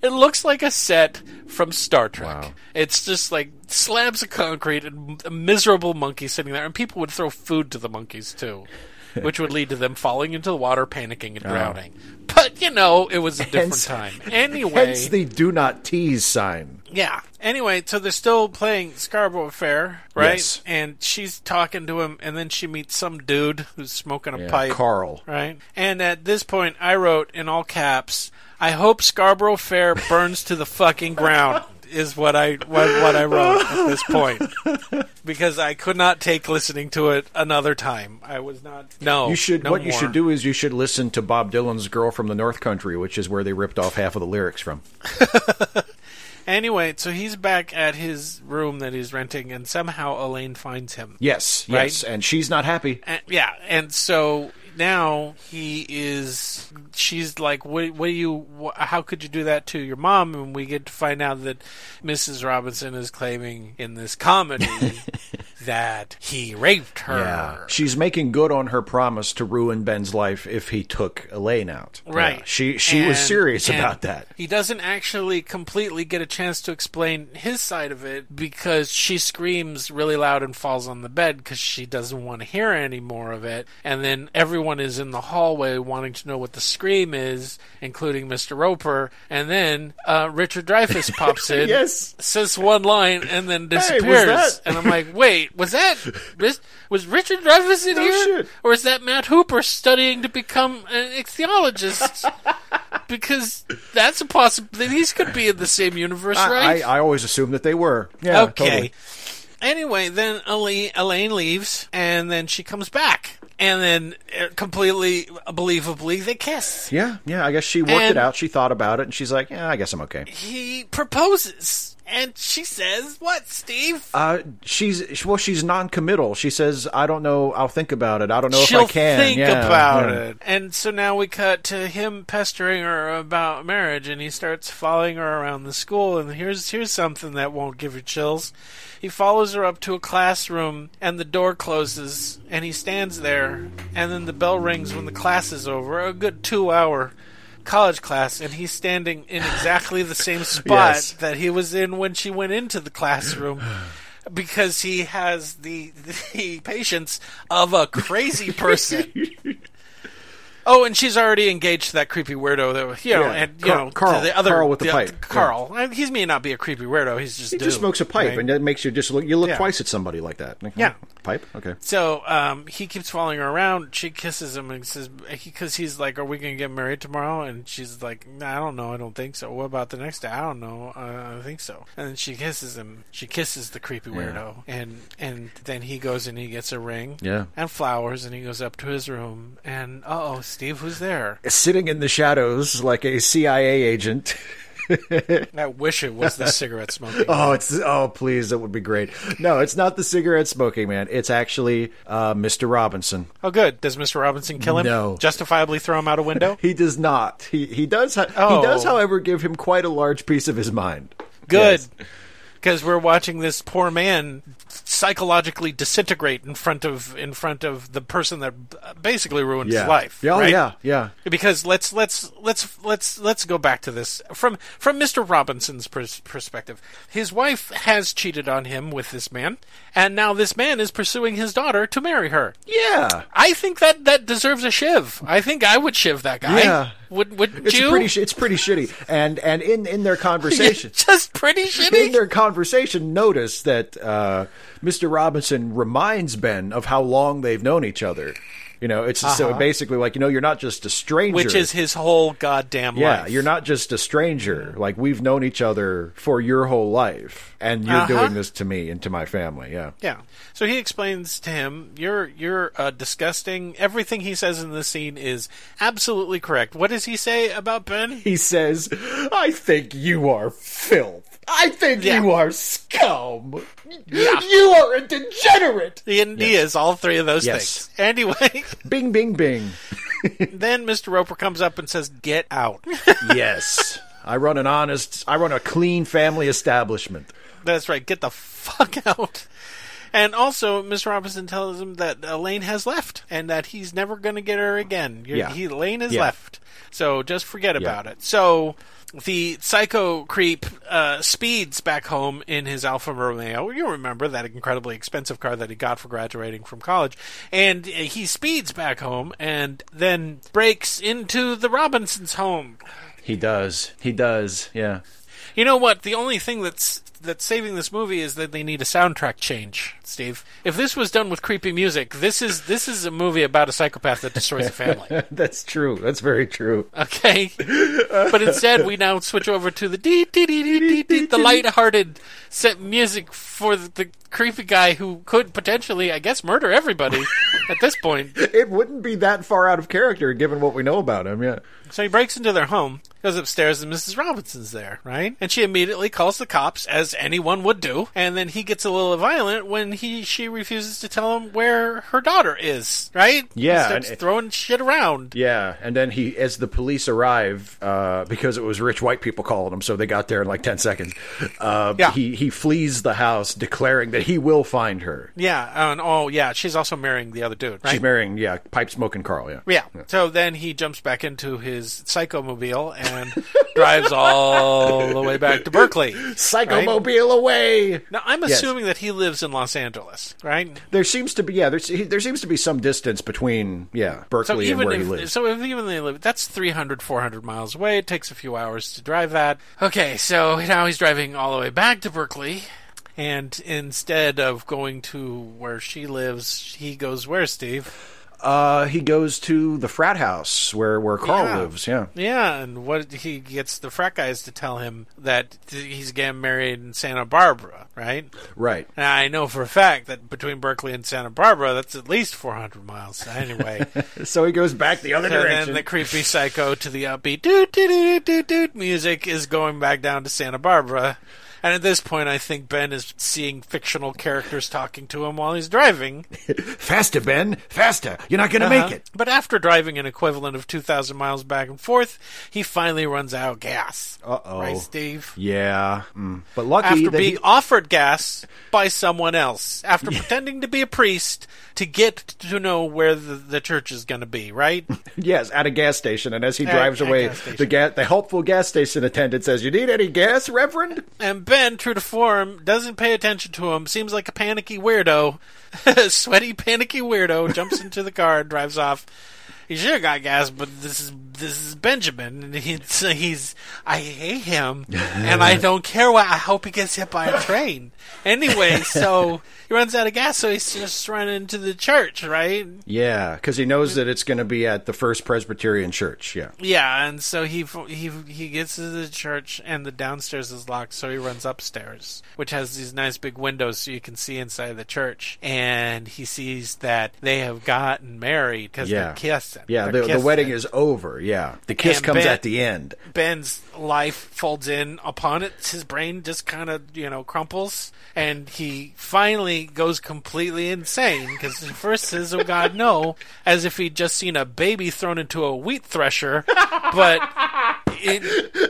It looks like a set from Star Trek. Wow. It's just like slabs of concrete and a miserable monkey sitting there, and people would throw food to the monkeys too, <laughs> which would lead to them falling into the water, panicking, and oh. drowning. But you know, it was a <laughs> different Hence- time. Anyway, Hence the do not tease sign. Yeah. Anyway, so they're still playing Scarborough Fair, right? Yes. And she's talking to him, and then she meets some dude who's smoking a pipe. Carl. right? And at this point, I wrote in all caps, "I hope Scarborough Fair <laughs> burns to the fucking ground." Is what I what, what I wrote at this point because I could not take listening to it another time. I was not. No, You should. no what you should do is you should listen to Bob Dylan's "Girl from the North Country," which is where they ripped off half of the lyrics from. <laughs> Anyway, so he's back at his room that he's renting, and somehow Elaine finds him. Yes, Right? yes, and she's not happy. And, yeah, and so now he is. She's like, "What? What do you? Wh- how could you do that to your mom?" And we get to find out that Mrs. Robinson is claiming in this comedy <laughs> that he raped her. Yeah, she's making good on her promise to ruin Ben's life if he took Elaine out. Right. Yeah, She she was serious about that. He doesn't actually completely get a chance to explain his side of it because she screams really loud and falls on the bed because she doesn't want to hear any more of it. And then everyone is in the hallway wanting to know what the scream is, including Mr. Roper. And then uh, Richard Dreyfuss pops <laughs> in, Yes. says one line, and then disappears. that- and I'm like, wait, was that was Richard Dreyfuss in No here, shit. or is that Matt Hooper studying to become an ichthyologist? <laughs> because that's a possibility. These could be in the same universe, I, right? I, I always assumed that they were. Yeah, okay. totally. Anyway, then Elaine, Elaine leaves, and then she comes back, and then uh, completely believably they kiss. Yeah, yeah. I guess she worked And- it out. She thought about it, and she's like, "Yeah, I guess I'm okay." He proposes, and she says, "What, Steve?" Uh, she's well, she's non-committal. She says, "I don't know. I'll think about it. I don't know She'll if I can." think Yeah, about yeah. it. And so now we cut to him pestering her about marriage, and he starts following her around the school. And here's here's something that won't give you chills. He follows her up to a classroom, and the door closes, and he stands there, and then the bell rings when the class is over. A good two hour. College class, and he's standing in exactly the same <laughs> spot Yes. that he was in when she went into the classroom <sighs> because he has the the patience of a crazy person. <laughs> Oh, and she's already engaged to that creepy weirdo that you know, Yeah. and you Car- know, Carl. to the other Carl with the the- pipe. Carl, Uh, he may not be a creepy weirdo. He's just He just dude, smokes a pipe, right? and that makes you just look. You look Yeah. twice at somebody like that. Like, Yeah. pipe. Okay. So um, he keeps following her around. She kisses him and says, because he's like, "Are we going to get married tomorrow?" And she's like, "I don't know. I don't think so." What about the next day? I don't know. Uh, I think so. And then she kisses him. She kisses the creepy weirdo, and and then he goes and he gets a ring, Yeah. and flowers, and he goes up to his room, and oh, Steve, who's there? Sitting in the shadows like a CIA agent. I wish it was the cigarette smoking. Oh, it's oh please, that would be great. No, it's not the cigarette smoking man. It's actually uh, Mr. Robinson. Oh, good. Does Mr. Robinson kill him? No. Justifiably throw him out a window? <laughs> He does not. He he does. Ha- Oh. He does, however, give him quite a large piece of his mind. Good. Yes. Because we're watching this poor man psychologically disintegrate in front of in front of the person that basically ruined Yeah. his life. Yeah, oh, right? yeah, yeah. Because let's let's let's let's let's go back to this from from Mr. Robinson's pers- perspective. His wife has cheated on him with this man, and now this man is pursuing his daughter to marry her. Yeah. I think that that deserves a shiv. I think I would shiv that guy. Yeah. Would wouldn't It's you? pretty. sh- It's pretty shitty. And and in in their <laughs> conversation, Just pretty shitty. in their conversation, notice that uh, Mr. Robinson reminds Ben of how long they've known each other. You know, it's so basically like you know you're not just a stranger, Uh-huh. Which is his whole goddamn yeah, life. you're not just a stranger. Like we've known each other for your whole life, and you're Uh-huh. doing this to me and to my family. Yeah. Yeah. So he explains to him, "You're you're uh, disgusting. Everything he says in this scene is absolutely correct." What does he say about Ben? He says, "I think you are filth. I think Yeah. you are scum. You are a degenerate." And he is all three of those Yes. things. <laughs> Anyway, Bing, bing, bing. <laughs> then Mr. Roper comes up and says, "Get out." <laughs> yes, I run an honest, I run a clean family establishment. That's right. Get the fuck out. And also, Mr. Robinson tells him that Elaine has left and that he's never going to get her again. You're, Yeah. he, Elaine has Yeah. left. So just forget about it. So the psycho creep uh, speeds back home in his Alfa Romeo. You remember that incredibly expensive car that he got for graduating from college. And uh, he speeds back home and then breaks into the Robinsons' home. He does. He does. Yeah. You know what? The only thing that's that's saving this movie is that they need a soundtrack change, Steve. If this was done with creepy music, this is this is a movie about a psychopath that destroys a family. <laughs> That's true. That's very true. Okay, but instead we now switch over to the dee dee dee dee dee dee, the <laughs> light-hearted set music for the, the creepy guy who could potentially, I guess, murder everybody <laughs> at this point. It wouldn't be that far out of character given what we know about him. Yeah. So he breaks into their home, goes upstairs, and Mrs. Robinson's there, right? And she immediately calls the cops, as anyone would do. And then he gets a little violent when he she refuses to tell him where her daughter is, right? Yeah, he starts and- throwing shit around. Yeah, and then he, as the police arrive, uh, because it was rich white people calling him, so they got there in like ten seconds. Uh, Yeah. he he flees the house, declaring that he will find her. Yeah, and oh yeah, she's also marrying the other dude, right? She's marrying, yeah, pipe smoking Carl. Yeah, Yeah. So then he jumps back into his psychomobile and <laughs> drives all the way back to Berkeley. Psychomobile away. Now I'm Yes. assuming that he lives in Los Angeles, right? There seems to be, yeah, there's, he, there seems to be some distance between, yeah, So Berkeley and even where he lives. so if even they live, that's 300, 400 miles away. It takes a few hours to drive that. Okay, so now he's driving all the way back to Berkeley, and instead of going to where she lives, he goes where, Steve? Uh, he goes to the frat house where where Carl Yeah. lives. Yeah, Yeah, and what he gets the frat guys to tell him that he's getting married in Santa Barbara, right? right. Now, I know for a fact that between Berkeley and Santa Barbara, that's at least 400 miles. Anyway. <laughs> So he goes back the other So direction. then the creepy psycho to the upbeat doot doot doot doot doot music is going back down to Santa Barbara. And at this point, I think Ben is seeing fictional characters talking to him while he's driving. <laughs> faster, Ben, faster! You're not going to make Uh-huh. it. But after driving an equivalent of 2,000 miles back and forth, he finally runs out of gas. Uh-oh. Right, Steve? Yeah, mm. but lucky After being he, offered gas by someone else, after <laughs> pretending to be a priest to get to know where the, the church is going to be, right? <laughs> Yes, at a gas station, and as he drives at away, gas the ga- the helpful gas station attendant says, "You need any gas, Reverend?" And Ben, true to form, doesn't pay attention to him. Seems like a panicky weirdo, <laughs> sweaty panicky weirdo. Jumps into the car and drives off. He should have got gas, but this is this is Benjamin, and he's he's I hate him, and I <laughs> don't care what. I hope he gets hit by a train. Anyway, so he runs out of gas, so he's just running into the church, right? Yeah, because he knows that it's going to be at the First Presbyterian Church. Yeah, Yeah, and so he he he gets to the church, and the downstairs is locked, so he runs upstairs, which has these nice big windows so you can see inside the church, and he sees that they have gotten married because yeah, they're kissing. Yeah, They're the, the wedding is over. Yeah, the kiss And comes Ben- at the end. Ben's life folds in upon it. His brain just kind of, you know, crumples, and he finally goes completely insane because he first says, "Oh God, no!" as if he'd just seen a baby thrown into a wheat thresher. But it,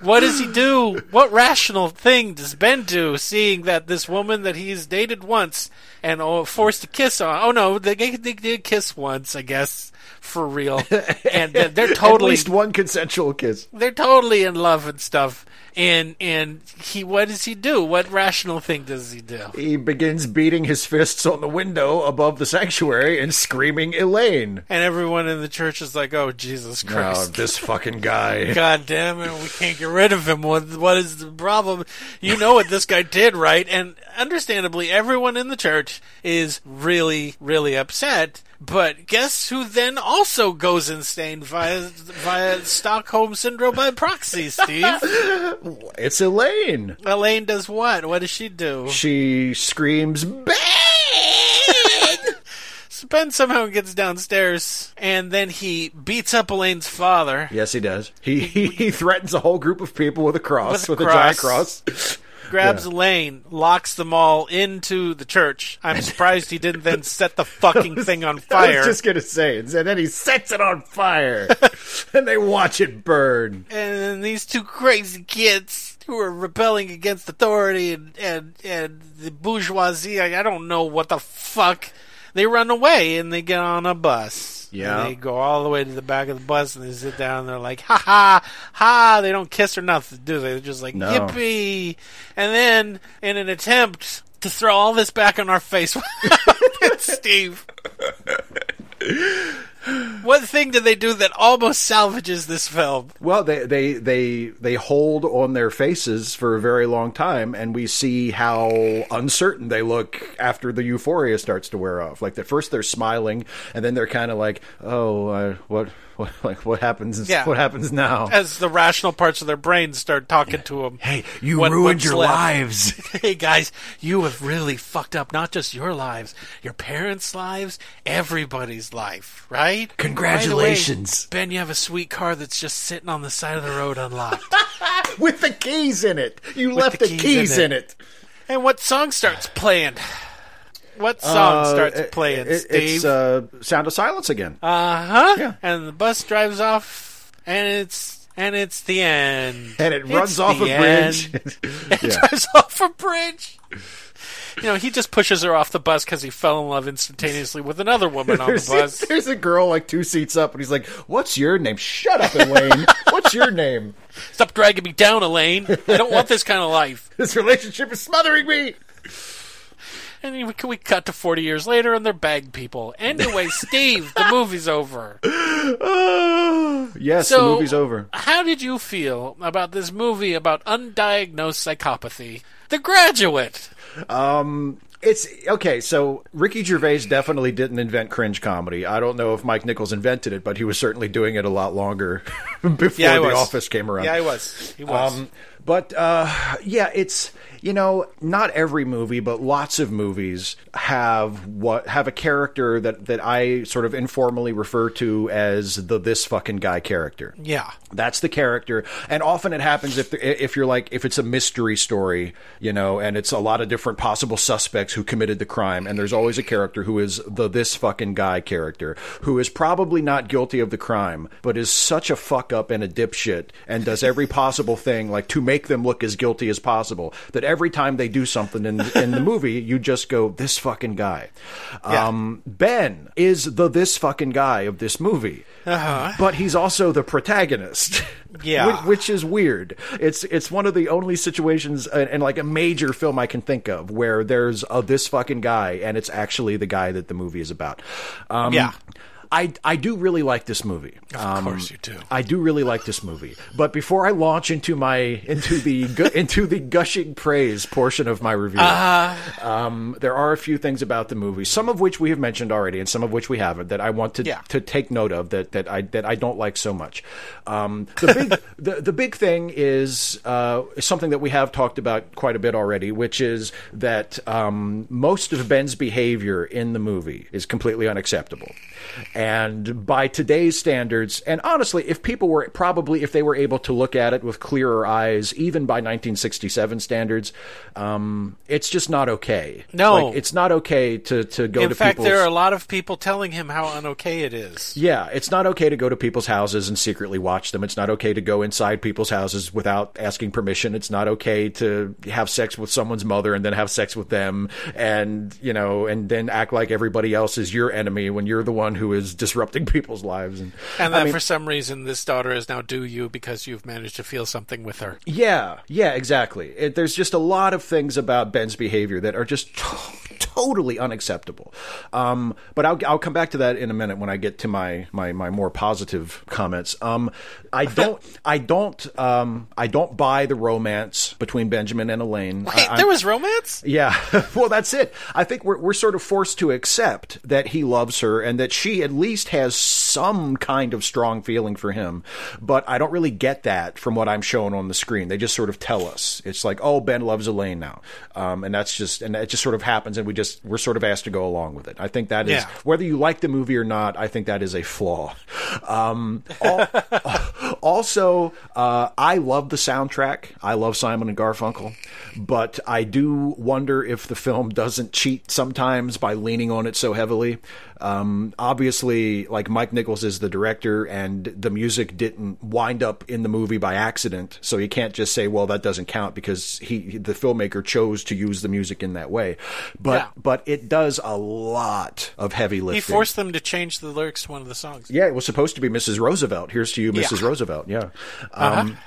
what does he do? What rational thing does Ben do, seeing that this woman that he's dated once and oh, forced to kiss on? Oh no, they, they did kiss once, I guess, for real, <laughs> and they're, they're At totally least one consensual kiss. they're totally in love and stuff. and and he what does he do? What rational thing does he do? He begins beating his fists on the window above the sanctuary and screaming Elaine. And everyone in the church is like, "Oh Jesus Christ!" this fucking guy. <laughs> God damn it, we can't get rid of him. What, what is the problem? You know what this guy did, right? And understandably, everyone in the church is really, really upset. But guess who then also goes insane via, via Stockholm Syndrome by proxy, Steve? <laughs> It's Elaine. Elaine does what? What does she do? She screams, Ben! So Ben somehow gets downstairs, and then he beats up Elaine's father. Yes, he does. He, he <laughs> he threatens a whole group of people with a cross, With with, a a giant cross. <laughs> grabs Yeah. Elaine, locks them all into the church. I'm surprised he didn't then <laughs> set the fucking thing on I fire. was just gonna say, and then he sets it on fire, <laughs> and they watch it burn. And then these two crazy kids who are rebelling against authority and and, and the bourgeoisie. I, I don't know what the fuck. They run away and they get on a bus. Yeah. And they go all the way to the back of the bus and they sit down and they're like, ha ha, ha. They don't kiss or nothing, do they? They're just like, No. yippee. And then, in an attempt to throw all this back on our face, <laughs> Steve. <laughs> What thing did they do that almost salvages this film? Well, they, they they they hold on their faces for a very long time, and we see how uncertain they look after the euphoria starts to wear off. Like at first they're smiling, and then they're kind of like, "Oh, uh, what what like what happens? Yeah. What happens now?" as the rational parts of their brains start talking to them. Hey, you What- ruined your left? lives. <laughs> hey guys, you have really fucked up not just your lives, your parents' lives, everybody's life, right? Congratulations. By the way, Ben, you have a sweet car that's just sitting on the side of the road unlocked. <laughs> With the keys in it, you left the the keys keys, in in it. and what song starts playing? What song Uh, starts playing, it- Steve? It's uh, Sound of Silence again. Uh huh. Yeah. And the bus drives off, and it's and it's the end. and it It's runs off a bridge. <laughs> <laughs> It drives off a bridge. You know, he just pushes her off the bus because he fell in love instantaneously with another woman on the bus. there's a girl like two seats up, and he's like, "What's your name? Shut up, Elaine. What's your name? <laughs> Stop dragging me down, Elaine. I don't want this kind of life. This relationship is smothering me." And we, we cut to 40 years later, and they're bag people. Anyway, <laughs> Steve, the movie's over. Yes, So- the movie's over. How did you feel about this movie about undiagnosed psychopathy? The Graduate. It's okay. So Ricky Gervais definitely didn't invent cringe comedy. I don't know if Mike Nichols invented it, but he was certainly doing it a lot longer <laughs> before Yeah, The was. Office came around. Yeah, he was. He was. Um, but uh, yeah, it's you know not every movie, but lots of movies have what have a character that that I sort of informally refer to as the this fucking guy character. yeah. That's the character, and often it happens if if you're like if it's a mystery story, you know, and it's a lot of different possible suspects who committed the crime, and there's always a character who is the this fucking guy character who is probably not guilty of the crime, but is such a fuck up and a dipshit, and does every possible thing like to make them look as guilty as possible. That every time they do something in in the movie, you just go this fucking guy. Yeah. Um, ben is the this fucking guy of this movie, but he's also the protagonist. Yeah. which, which is weird. It's it's one of the only situations in, in like a major film I can think of where there's a this fucking guy and it's actually the guy that the movie is about. Um, Yeah. I, I do really like this movie. Of course you do. I do really like this movie. But before I launch into my into the gu- <laughs> into the gushing praise portion of my review, Uh-huh. um, there are a few things about the movie, some of which we have mentioned already, and some of which we haven't, that I want to Yeah. to take note of that that I that I don't like so much. Um, the big <laughs> the, the big thing is uh, something that we have talked about quite a bit already, which is that um, most of Ben's behavior in the movie is completely unacceptable. And by today's standards, and honestly, if people were probably, if they were able to look at it with clearer eyes, even by 1967 standards, um, it's just not okay. No. Like, it's not okay to, go to go In to fact, there are a lot of people telling him how unokay it is. Yeah, it's not okay to go to people's houses and secretly watch them. It's not okay to go inside people's houses without asking permission. It's not okay to have sex with someone's mother and then have sex with them and, you know, and then act like everybody else is your enemy when you're the one who is is disrupting <laughs> people's lives. And, And I mean- for some reason this daughter is now due you because you've managed to feel something with her. Yeah, yeah, exactly. It, there's just a lot of things about Ben's behavior that are just to- totally unacceptable. Um, but I'll, I'll come back to that in a minute when I get to my my, my more positive comments. Um, I <laughs> don't I don't um, I don't buy the romance between Benjamin and Elaine. Wait, I, there was romance? yeah, <laughs> well, that's it. I think we're we're sort of forced to accept that he loves her and that she at least has some kind of strong feeling for him. But I don't really get that from what I'm shown on the screen. They just sort of tell us it's like, oh, Ben loves Elaine now, um, and that's just and it just sort of happens, and we just we're sort of asked to go along with it. I think that is Yeah. whether you like the movie or not. I think that is a flaw. Um, al- also, uh, I love the soundtrack. I love Simon and Garfunkel, but I do wonder if the film doesn't cheat sometimes by leaning on it so heavily. Um, obviously, like Mike Nichols is the director, and the music didn't wind up in the movie by accident, so you can't just say, "Well, that doesn't count," because he, the filmmaker, chose to use the music in that way. But Yeah. but it does a lot of heavy lifting. He forced them to change the lyrics to one of the songs. Yeah, it was supposed to be Mrs. Roosevelt. Here's to you, Mrs. Yeah. Uh-huh. Roosevelt. Yeah. Um,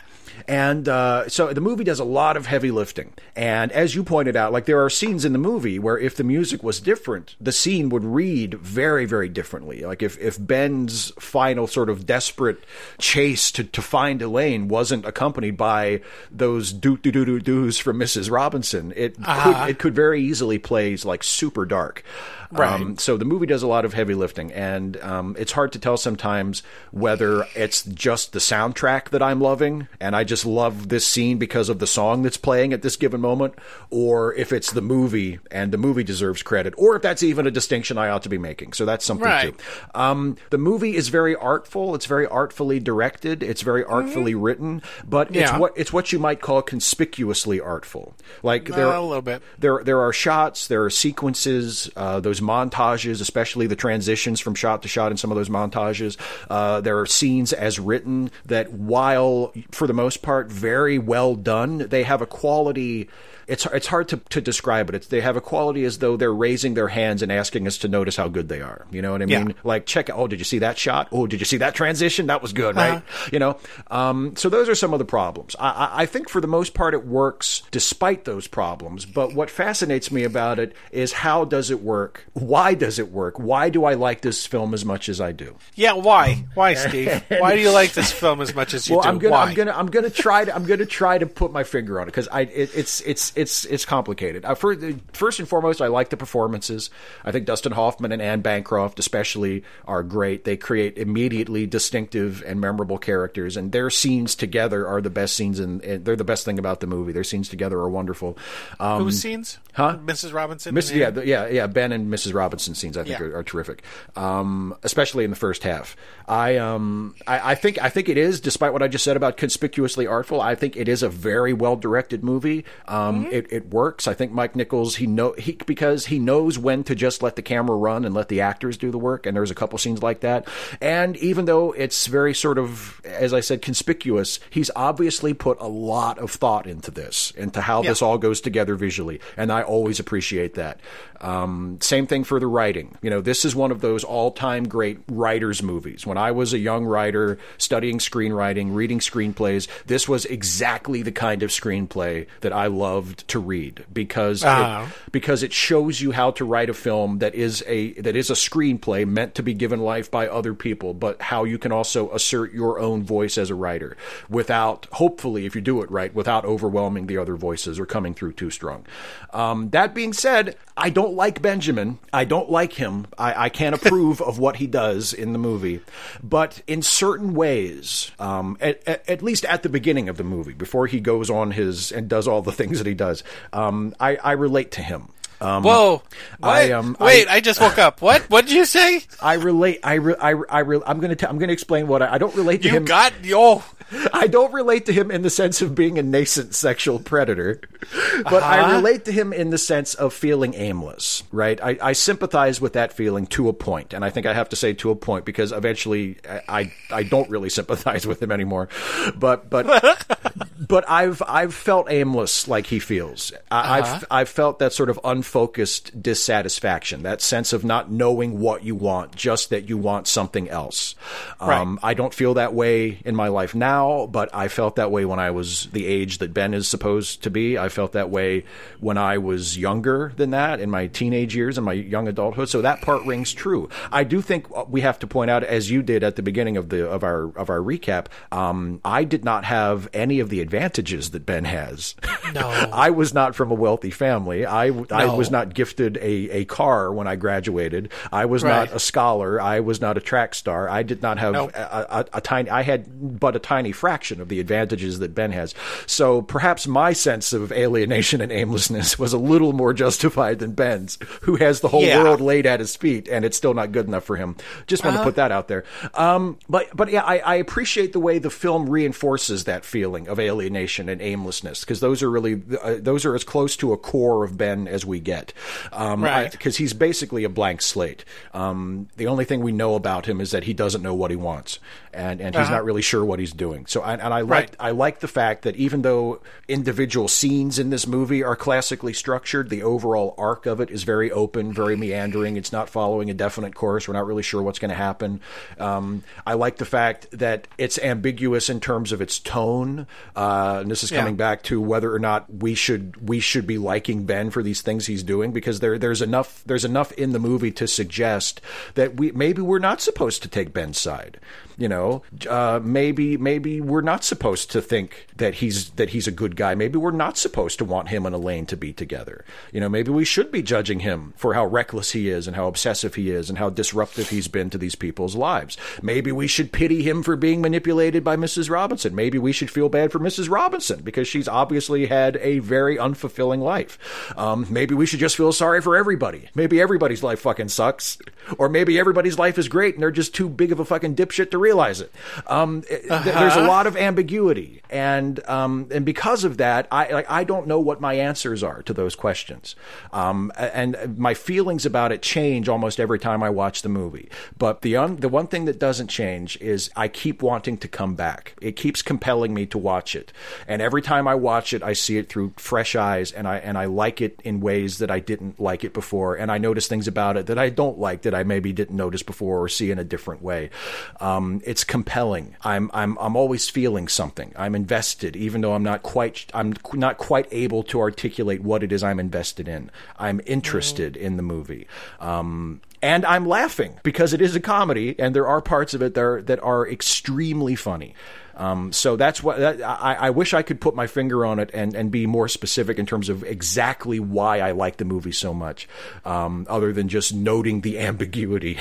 And uh, so the movie does a lot of heavy lifting. And as you pointed out, like there are scenes in the movie where if the music was different, the scene would read very, very differently. Like if, if Ben's final sort of desperate chase to, to find Elaine wasn't accompanied by those doo doo doo doo doos from Mrs. Robinson, it could it could very easily play like super dark. Right. Um, so the movie does a lot of heavy lifting, and um, it's hard to tell sometimes whether it's just the soundtrack that I'm loving, and I just love this scene because of the song that's playing at this given moment, or if it's the movie and the movie deserves credit, or if that's even a distinction I ought to be making. So that's something Right. too. Um, the movie is very artful. It's very artfully directed. It's very artfully written, but it's Mm-hmm. What it's what you might call conspicuously artful. Like there, Uh, a little bit. there there are shots, there are sequences, uh, those montages, especially the transitions from shot to shot in some of those montages. Uh, there are scenes as written that, while for the most part very well done, they have a quality. It's it's hard to, to describe it. It's, they have a quality as though they're raising their hands and asking us to notice how good they are. You know what I Yeah. mean? Like check. Out oh, did you see that shot? Oh, did you see that transition? That was good, right? You know. Um, so those are some of the problems. I, I, think for the most part it works despite those problems. But what fascinates me about it is how does it work? Why does it work? Why do I like this film as much as I do? Yeah, why? Why, Steve? Why do you like this film as much as you do? well, do? I'm gonna, why? I'm gonna, I'm gonna try to, I'm gonna try to put my finger on it because I, it, it's, it's, it's, it's complicated. Uh, for, first and foremost, I like the performances. I think Dustin Hoffman and Anne Bancroft, especially, are great. They create immediately distinctive and memorable characters, and their scenes together are the best scenes, and they're the best thing about the movie. Their scenes together are wonderful. Um, Whose scenes? Huh? Mrs. Robinson. Miss, yeah, the, yeah, yeah. Ben and Mrs. Robinson scenes I think Yeah. are, are terrific, um, especially in the first half. I, um, I, I think, I think it is, despite what I just said about conspicuously artful. I think it is a very well directed movie. Um, Mm-hmm. it, it works. I think Mike Nichols he know he because he knows when to just let the camera run and let the actors do the work. And there's a couple scenes like that. And even though it's very sort of, as I said, conspicuous, he's obviously put a lot of thought into this, into how Yeah. this all goes together visually, and I always appreciate that. Um, same thing for the writing. You know, this is one of those all-time great writers' movies. When I was a young writer studying screenwriting, reading screenplays, this was exactly the kind of screenplay that I loved to read because Ah. it, because it shows you how to write a film that is a that is a screenplay meant to be given life by other people, but how you can also assert your own voice as a writer without, hopefully, if you do it right, without overwhelming the other voices or coming through too strong. Um, that being said, I don't like Benjamin. I don't like him. I, I can't <laughs> approve of what he does in the movie. But in certain ways, um, at, at, at least at the beginning of the movie, before he goes on his and does all the things that he does, um, I, I relate to him. Um, Whoa! What? I, um, Wait, I- I, just woke up. What? What did you say? I relate. I, re, I, I re, I'm going to. I'm going to explain what I, I don't relate to You him. got oh. I don't relate to him in the sense of being a nascent sexual predator, but I Uh-huh. relate to him in the sense of feeling aimless. Right? I, I sympathize with that feeling to a point, and I think I have to say to a point because eventually I I, I don't really <laughs> sympathize with him anymore. But but <laughs> but I've I've felt aimless like he feels. I, I've I've felt that sort of unfocused dissatisfaction, that sense of not knowing what you want, just that you want something else. Um, I don't feel that way in my life now, but I felt that way when I was the age that Ben is supposed to be. I felt that way when I was younger than that, in my teenage years and my young adulthood. So that part rings true. I do think we have to point out, as you did at the beginning of the of our of our recap, um, I did not have any of the advantages that Ben has. No. <laughs> I was not from a wealthy family. I, I No. Was not gifted a, a car when I graduated. I was Right. not a scholar. I was not a track star. I did not have Nope. a, a, a tiny. I had but a tiny fraction of the advantages that Ben has. So perhaps my sense of alienation and aimlessness was a little more justified than Ben's, who has the whole Yeah. world laid at his feet, and it's still not good enough for him. Just want to put that out there. Um, but but yeah, I, I appreciate the way the film reinforces that feeling of alienation and aimlessness because those are really uh, those are as close to a core of Ben as we get. Um, Right. Because he's basically a blank slate. Um, the only thing we know about him is that he doesn't know what he wants, and and he's Uh-huh. not really sure what he's doing. So and, and I like Right. I like the fact that even though individual scenes in this movie are classically structured, the overall arc of it is very open, very meandering. It's not following a definite course. We're not really sure what's going to happen. Um, I like the fact that it's ambiguous in terms of its tone. Uh, and this is Yeah. coming back to whether or not we should we should be liking Ben for these things he's doing because there there's enough there's enough in the movie to suggest that we maybe we're not supposed to take Ben's side. You know, uh, maybe maybe we're not supposed to think that he's that he's a good guy. Maybe we're not supposed to want him and Elaine to be together. You know, maybe we should be judging him for how reckless he is and how obsessive he is and how disruptive he's been to these people's lives. Maybe we should pity him for being manipulated by Mrs. Robinson. Maybe we should feel bad for Mrs. Robinson because she's obviously had a very unfulfilling life. Um, maybe we should just feel sorry for everybody. Maybe everybody's life fucking sucks, or maybe everybody's life is great and they're just too big of a fucking dipshit to realize it. Um, th- There's a lot of ambiguity, and um, and because of that, I like I don't know what my answers are to those questions, um, and my feelings about it change almost every time I watch the movie. But the un- the one thing that doesn't change is I keep wanting to come back. It keeps compelling me to watch it, and every time I watch it, I see it through fresh eyes, and I and I like it in ways that I didn't like it before, and I notice things about it that I don't like that I maybe didn't notice before or see in a different way. Um, it's compelling. I'm I'm I'm always feeling something. I'm invested, even though I'm not quite I'm not quite able to articulate what it is I'm invested in. I'm interested in the movie. Um, and I'm laughing because it is a comedy, and there are parts of it that are, that are extremely funny. Um, so that's what that, I, I wish I could put my finger on it and, and be more specific in terms of exactly why I like the movie so much, um, other than just noting the <laughs> ambiguity.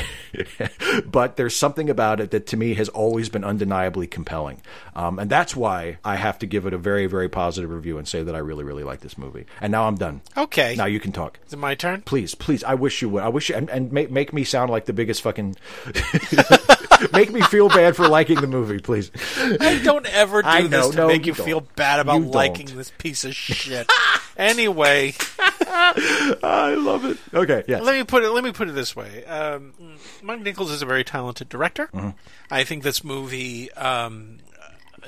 <laughs> but there's something about it that to me has always been undeniably compelling, um, and that's why I have to give it a very very positive review and say that I really really like this movie. And now I'm done. Okay. Now you can talk. Is it my turn? Please, please. I wish you would. I wish you, and, and make make me sound like the biggest fucking. <laughs> make me feel bad for liking the movie, please. I don't ever do I know, this to no, make you feel bad about You don't. liking this piece of shit. <laughs> anyway, I love it. Okay, yes. let me put it. Let me put it this way: um, Mike Nichols is a very talented director. Mm-hmm. I think this movie um,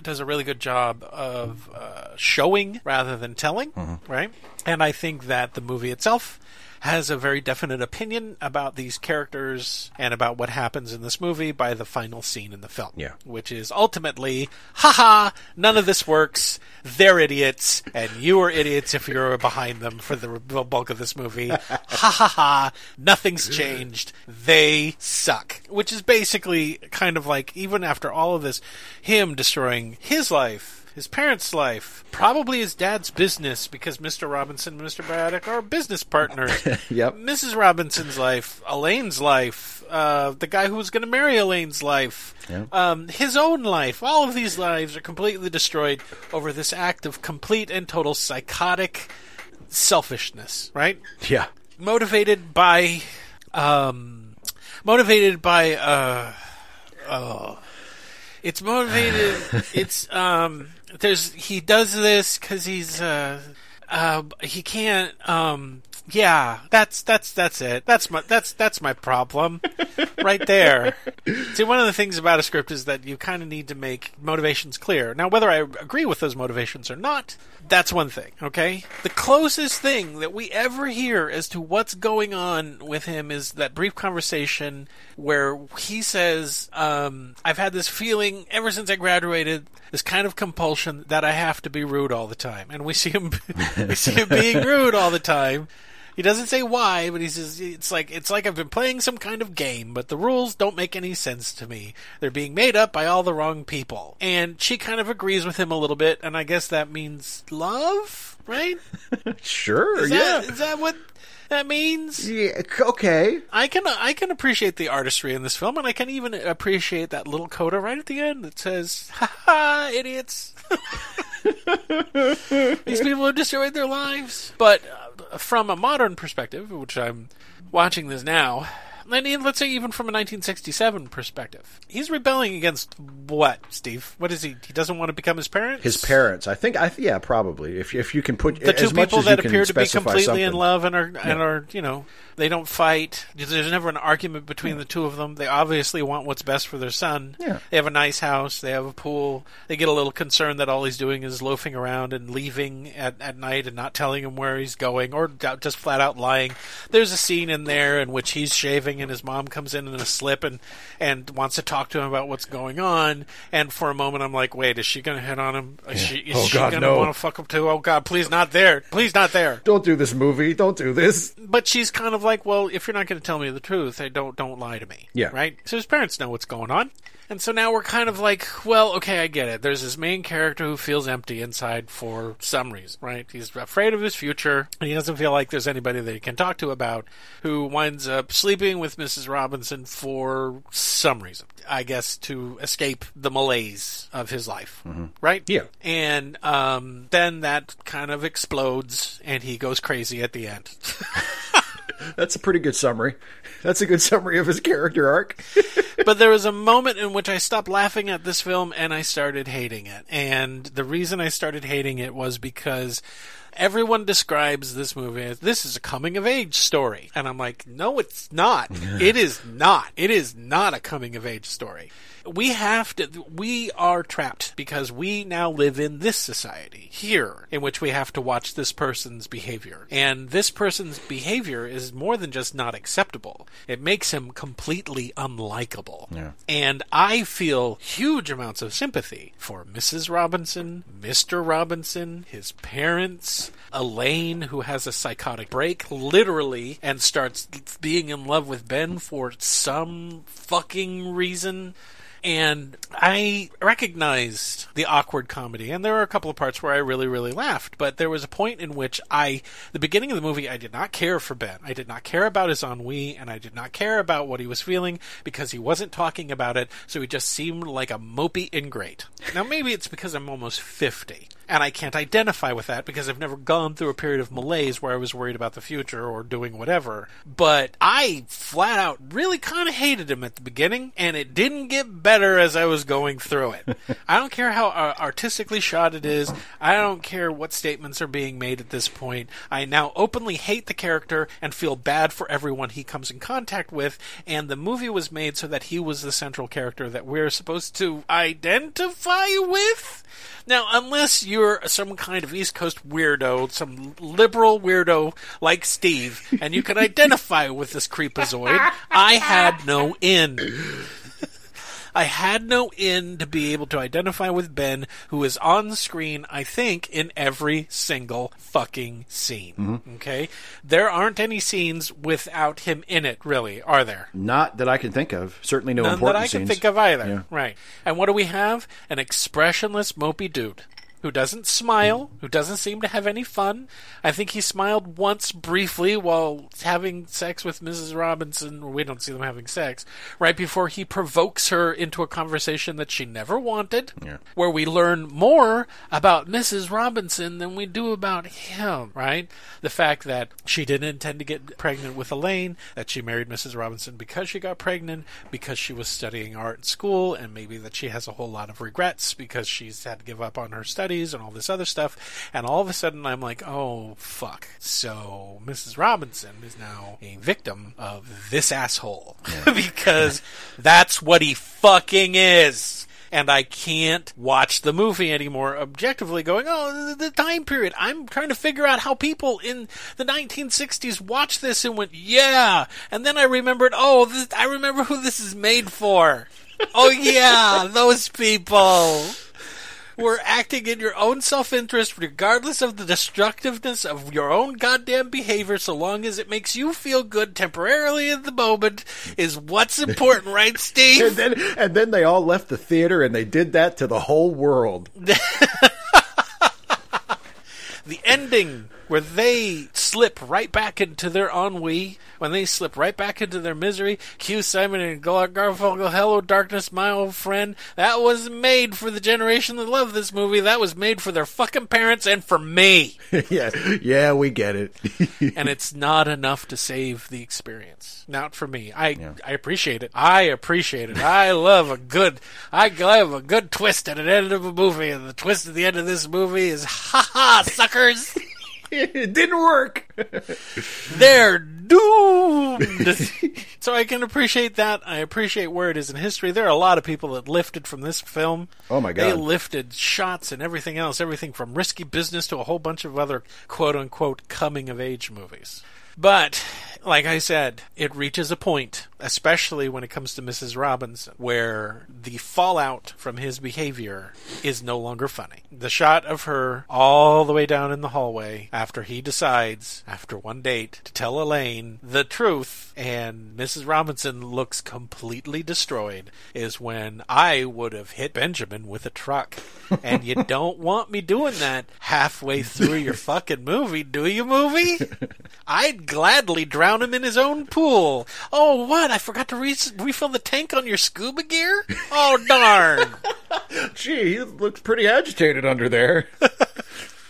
does a really good job of uh, showing rather than telling, Mm-hmm. right? And I think that the movie itself has a very definite opinion about these characters and about what happens in this movie by the final scene in the film. Yeah. Which is ultimately, haha, none of this works. They're idiots, and you are idiots if you're behind them for the bulk of this movie. ha ha ha, nothing's changed. They suck. Which is basically kind of like, even after all of this, him destroying his life, his parents' life, probably his dad's business, because Mr. Robinson and Mr. Braddock are business partners. <laughs> Yep. Mrs. Robinson's life, Elaine's life, uh, the guy who was going to marry Elaine's life, um, his own life. All of these lives are completely destroyed over this act of complete and total psychotic selfishness, right? Yeah. Motivated by, um, motivated by, uh, oh, it's motivated. <laughs> it's um. There's he does this because he's uh, uh he can't um Yeah, that's that's that's it. That's my that's that's my problem, <laughs> right there. See, one of the things about a script is that you kind of need to make motivations clear. Now, whether I agree with those motivations or not, that's one thing. Okay, the closest thing that we ever hear as to what's going on with him is that brief conversation where he says, um, "I've had this feeling ever since I graduated, this kind of compulsion that I have to be rude all the time," and we see him <laughs> we see him being rude all the time. He doesn't say why, but he says it's like it's like I've been playing some kind of game, but the rules don't make any sense to me. They're being made up by all the wrong people. And she kind of agrees with him a little bit, and I guess that means love, right? <laughs> Sure, Is yeah. that, is that what that means? yeah. Okay. I can I can appreciate the artistry in this film, and I can even appreciate that little coda right at the end that says "Ha ha, idiots." <laughs> <laughs> These people have destroyed their lives. But uh, from a modern perspective, which I'm watching this now, and let's say even from a 1967 perspective, he's rebelling against what, Steve? What is he? He doesn't want to become his parents. His parents. I think. I yeah, probably. If if you can put the two people that appear to be completely in love and are and are you know they don't fight. There's never an argument between the two of them. They obviously want what's best for their son. Yeah. They have a nice house. They have a pool. They get a little concerned that all he's doing is loafing around and leaving at, at night and not telling him where he's going or just flat out lying. There's a scene in there in which he's shaving and his mom comes in in a slip and and wants to talk to him about what's going on. And for a moment, I'm like, wait, is she going to hit on him? Is she, is Oh, she going to no. want to fuck him too? Oh God, please not there. Please not there Don't do this movie. Don't do this. but she's kind of like, well, if you're not going to tell me the truth, I don't don't lie to me. Yeah. Right. So his parents know what's going on, and so now we're kind of like, well, okay, I get it. There's this main character who feels empty inside for some reason. Right. He's afraid of his future, and he doesn't feel like there's anybody that he can talk to about. Who winds up sleeping with Mrs. Robinson for some reason. I guess to escape the malaise of his life. Right. Yeah. And um, then that kind of explodes, and he goes crazy at the end. <laughs> That's a pretty good summary. That's a good summary of his character arc. <laughs> but there was a moment in which I stopped laughing at this film and I started hating it. And the reason I started hating it was because everyone describes this movie as this is a coming of age story. And I'm like, no, it's not. <laughs> it is not. It is not a coming of age story. We have to, we are trapped because we now live in this society here in which we have to watch this person's behavior. And this person's behavior is more than just not acceptable. It makes him completely unlikable. Yeah. And I feel huge amounts of sympathy for Mrs. Robinson, Mr. Robinson, his parents, Elaine, who has a psychotic break, literally, and starts being in love with Ben for some fucking reason. And I recognized the awkward comedy, and there were a couple of parts where I really, really laughed. But there was a point in which I, the beginning of the movie, I did not care for Ben. I did not care about his ennui, and I did not care about what he was feeling because he wasn't talking about it. So he just seemed like a mopey ingrate. Now maybe it's because I'm almost fifty, and I can't identify with that because I've never gone through a period of malaise where I was worried about the future or doing whatever. But I flat out really kind of hated him at the beginning, and it didn't get better as I was going through it. <laughs> I don't care how uh, artistically shot it is. I don't care what statements are being made at this point. I now openly hate the character and feel bad for everyone he comes in contact with. And the movie was made so that he was the central character that we're supposed to identify with. Now, unless you're some kind of East Coast weirdo, some liberal weirdo like Steve, and you can <laughs> identify with this creepazoid, I had no in. I had no in to be able to identify with Ben, who is on screen, I think, in every single fucking scene. Mm-hmm. Okay? There aren't any scenes without him in it, really, are there? Not that I can think of. Certainly no None that important I can scenes. think of either. Yeah. Right. And what do we have? An expressionless, mopey dude. Who doesn't smile, mm. who doesn't seem to have any fun. I think he smiled once briefly while having sex with Mrs. Robinson, we don't see them having sex, right before he provokes her into a conversation that she never wanted, Yeah. where we learn more about Mrs. Robinson than we do about him, right? The fact that she didn't intend to get pregnant with Elaine, that she married Mrs. Robinson because she got pregnant, because she was studying art in school, and maybe that she has a whole lot of regrets because she's had to give up on her studies. Studies and all this other stuff. And all of a sudden, I'm like, oh fuck! So Mrs. Robinson is now a victim of this asshole <laughs> because that's what he fucking is and I can't watch the movie anymore objectively going, oh, the, the time period. I'm trying to figure out how people in the 1960s watched this and went, yeah. And then I remembered, oh, this, I remember who this is made for. <laughs> oh, yeah, those people were acting in your own self interest, regardless of the destructiveness of your own goddamn behavior, so long as it makes you feel good temporarily in the moment, is what's <laughs> important, right, Steve? And then, and then they all left the theater and they did that to the whole world. <laughs> the ending where they slip right back into their ennui, when they slip right back into their misery. Cue Simon and Gar- Garfunkel, "Hello, Darkness, my old friend." That was made for the generation that loved this movie. That was made for their fucking parents and for me. <laughs> yeah, yeah, we get it. <laughs> and it's not enough to save the experience. Not for me. I I appreciate it. I appreciate it. I <laughs> love a good. I love a good twist at the end of a movie, and the twist at the end of this movie is ha ha suckers. It <laughs> didn't work. They're doomed. <laughs> so I can appreciate that. I appreciate where it is in history. There are a lot of people that lifted from this film. Oh my god. They lifted shots and everything else, everything from risky business to a whole bunch of other quote unquote coming of age movies. But like I said, it reaches a point, especially when it comes to Mrs. Robinson, where the fallout from his behavior is no longer funny. The shot of her all the way down in the hallway after he decides, after one date, to tell Elaine the truth, and Mrs. Robinson looks completely destroyed, is when I would have hit Benjamin with a truck. And you <laughs> don't want me doing that halfway through your fucking movie, do you, movie? <laughs> I'd gladly drown him in his own pool. Oh, what? I forgot to re- refill the tank on your scuba gear? Oh, darn. <laughs> Gee, he looks pretty agitated under there. <laughs>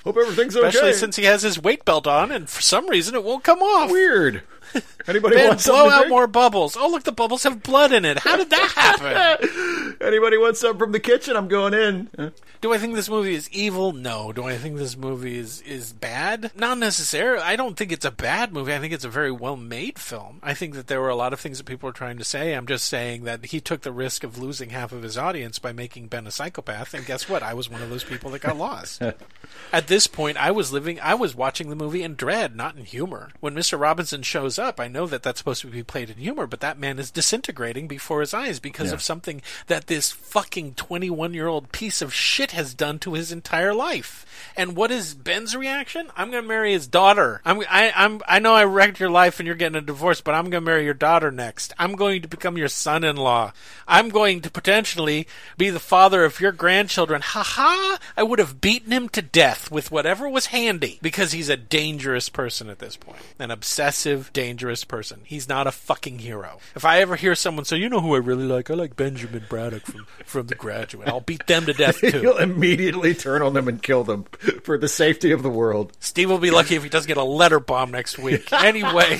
Hope everything's okay. Especially since he has his weight belt on, and for some reason it won't come off. Weird. <laughs> Anybody Ben, want blow out more bubbles. Oh, look, the bubbles have blood in it. How did that happen? <laughs> Anybody want something from the kitchen? I'm going in. Do I think this movie is evil? No. Do I think this movie is is bad? Not necessarily. I don't think it's a bad movie. I think it's a very well made film. I think that there were a lot of things that people were trying to say. I'm just saying that he took the risk of losing half of his audience by making Ben a psychopath. And guess what? I was one of those people that got lost. <laughs> At this point, I was living. I was watching the movie in dread, not in humor. When Mr. Robinson shows up, I know that that's supposed to be played in humor, but that man is disintegrating before his eyes because Yeah. of something that this fucking 21 year old piece of shit has done to his entire life. And what is Ben's reaction? I'm going to marry his daughter. I'm, I, I'm, I know I wrecked your life and you're getting a divorce, but I'm going to marry your daughter next. I'm going to become your son-in-law. I'm going to potentially be the father of your grandchildren. Ha ha! I would have beaten him to death with whatever was handy because he's a dangerous person at this point. An obsessive, dangerous person. He's not a fucking hero. If I ever hear someone say, you know who I really like? I like Benjamin Braddock from, from The Graduate. I'll beat them to death too. <laughs> You'll immediately turn on them and kill them for the safety of the world. Steve will be lucky if he doesn't get a letter bomb next week. <laughs> Anyway.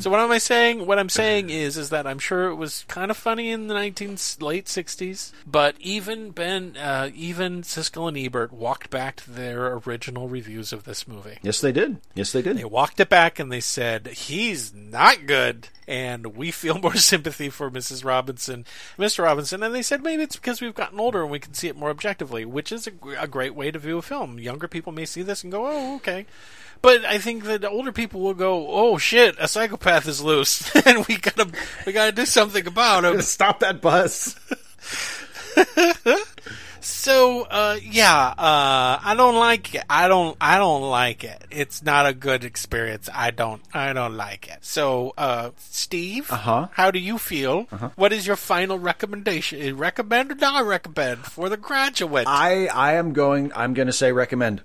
So what am I saying? What I'm saying is, is that I'm sure it was kind of funny in the 19 late 60s, but even Ben, uh, even Siskel and Ebert walked back to their original reviews of this movie. Yes, they did. Yes, they did. They walked it back and they said he's not good, and we feel more <laughs> sympathy for Mrs. Robinson, Mr. Robinson. And they said maybe it's because we've gotten older and we can see it more objectively, which is a, a great way to view a film. Younger people may see this and go, "Oh, okay." But I think that older people will go, "Oh shit, a psychopath is loose, <laughs> and we gotta we gotta do something about him." <laughs> Stop that bus. <laughs> So, uh, yeah, uh, I don't like it. I don't, I don't like it. It's not a good experience. I don't, I don't like it. So, uh, Steve, Uh-huh. how do you feel? What is your final recommendation? Recommend or not recommend for the graduate? I I am going. I'm going to say recommend.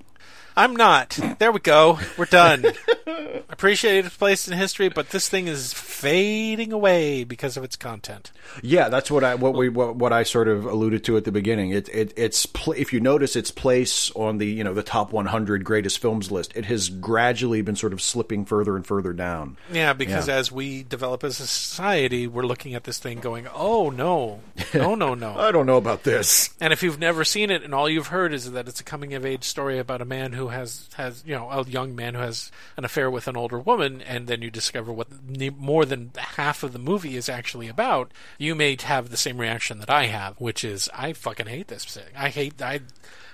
I'm not. There we go. We're done. <laughs> Appreciate its place in history, but this thing is fading away because of its content. Yeah, that's what I what we what, what I sort of alluded to at the beginning. It, it it's pl- if you notice its place on the you know the top 100 greatest films list, it has gradually been sort of slipping further and further down. Yeah, because Yeah. as we develop as a society, we're looking at this thing going, "Oh no, oh, no, no, no." <laughs> I don't know about this. And if you've never seen it, and all you've heard is that it's a coming of age story about a man who has has you know a young man who has an affair with an older woman, and then you discover what more than half of the movie is actually about, you may have the same reaction that I have, which is I fucking hate this thing. I hate I.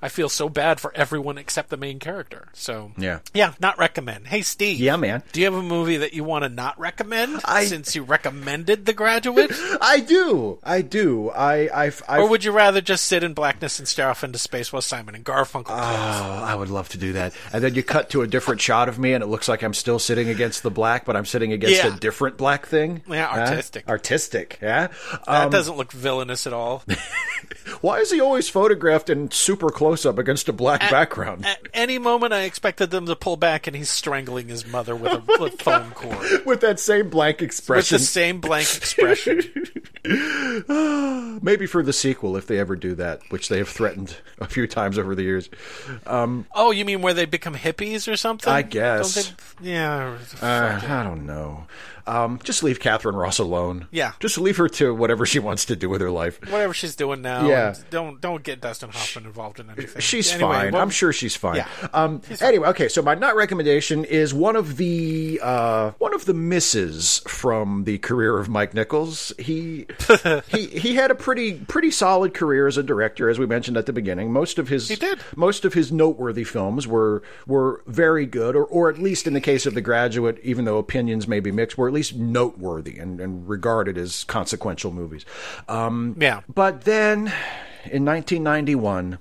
I feel so bad for everyone except the main character. So Yeah. yeah, not recommend. Hey Steve, Yeah, man. Do you have a movie that you want to not recommend I- since you recommended The Graduate? <laughs> I do. I do. I I I Or would you rather just sit in blackness and stare off into space while Simon and Garfunkel plays? Oh, I would love to do that. And then you cut to a different shot of me, and it looks like I'm still sitting against the black, but I'm sitting against Yeah. a different black thing. Yeah, Huh? artistic. artistic. Yeah. that Um, doesn't look villainous at all. <laughs> why is he always photographed in super close up against a black background At any moment, I expected them to pull back, and he's strangling his mother with a with phone cord <laughs> with that same blank expression. with the same blank expression. <laughs> <sighs> Maybe for the sequel, if they ever do that, which they have threatened a few times over the years. Oh, you mean where they become hippies or something? I guess. They, yeah. Uh, I don't know. Um, just leave Katharine Ross alone. Yeah. Just leave her to whatever she wants to do with her life. Whatever she's doing now. Yeah. Don't don't get Dustin Hoffman involved in anything. She's Anyway, fine. what- I'm sure she's fine. Yeah. Um, anyway, okay. So my not recommendation is one of the uh, one of the misses from the career of Mike Nichols. He <laughs> he he had a pretty pretty solid career as a director, as we mentioned at the beginning. Most of his He did. most of his noteworthy films were were very good, or or at least in the case of The Graduate, even though opinions may be mixed, were at least noteworthy and, and regarded as consequential movies. Um, Yeah. but then in 1991,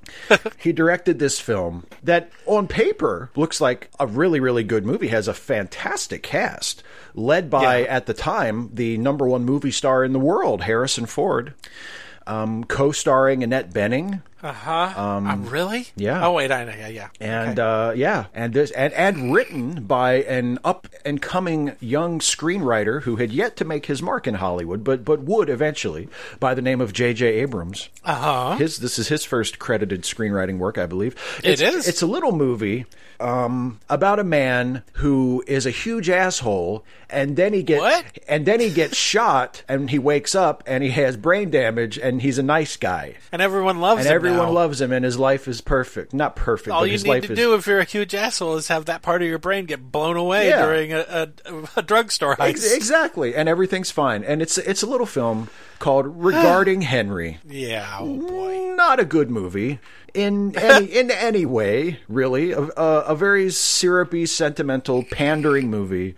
he directed this film that on paper looks like a really, really good movie, has a fantastic cast, led by, Yeah. at the time, the number one movie star in the world, Harrison Ford, um, co starring Annette Bening. Uh-huh. Um, really? yeah. Oh wait, I know. Yeah, yeah. And uh, yeah, and this and, and written by an up and coming young screenwriter who had yet to make his mark in Hollywood, but but would eventually, by the name of J.J. Abrams. Uh-huh. His this is his first credited screenwriting work, I believe. It It's. It's a little movie um, about a man who is a huge asshole, and then he gets What? and then he gets <laughs> shot, and he wakes up, and he has brain damage, and he's a nice guy, and everyone loves and him everyone now. loves him, and his life is perfect. Not perfect, All but you his need life to is do if you're a huge asshole is have that part of your brain get blown away Yeah. during a, a, a drugstore heist. Ex- exactly, and everything's fine. And it's it's a little film called Regarding <sighs> Henry. Yeah. Oh boy. Not a good movie in any in any way, really. A, a, a very syrupy, sentimental, pandering movie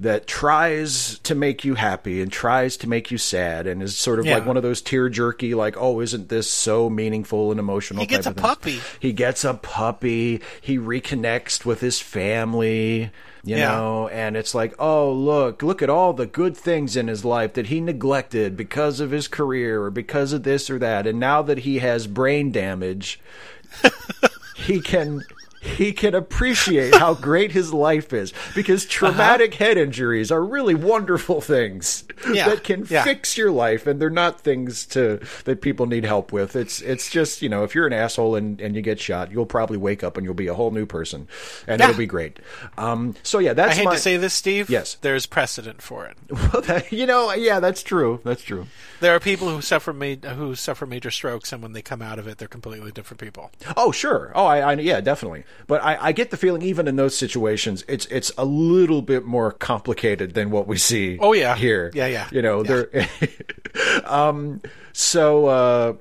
that tries to make you happy and tries to make you sad, and is sort of Yeah. like one of those tear jerky, like, oh, isn't this so meaningful and emotional? He gets a of puppy. He gets a puppy. He reconnects with his family. You Yeah. know, and it's like, oh, look, look at all the good things in his life that he neglected because of his career or because of this or that. And now that he has brain damage, <laughs> he can he can appreciate how great his life is because traumatic head injuries are really wonderful things Yeah, that can yeah. fix your life and they're not things to that people need help with it's it's just you know if you're an asshole and, and you get shot you'll probably wake up and you'll be a whole new person and Yeah. it'll be great um so yeah that's I hate my to say this, Steve. Yes. There's precedent for it. <laughs> well, that, you know yeah that's true that's true There are people who suffer ma- who suffer major strokes, and when they come out of it, they're completely different people. Oh, sure. Oh, I, I yeah, definitely. But I, I get the feeling even in those situations, it's it's a little bit more complicated than what we see. Oh, yeah. here. Yeah, yeah. You know, there. <laughs> um. So. uh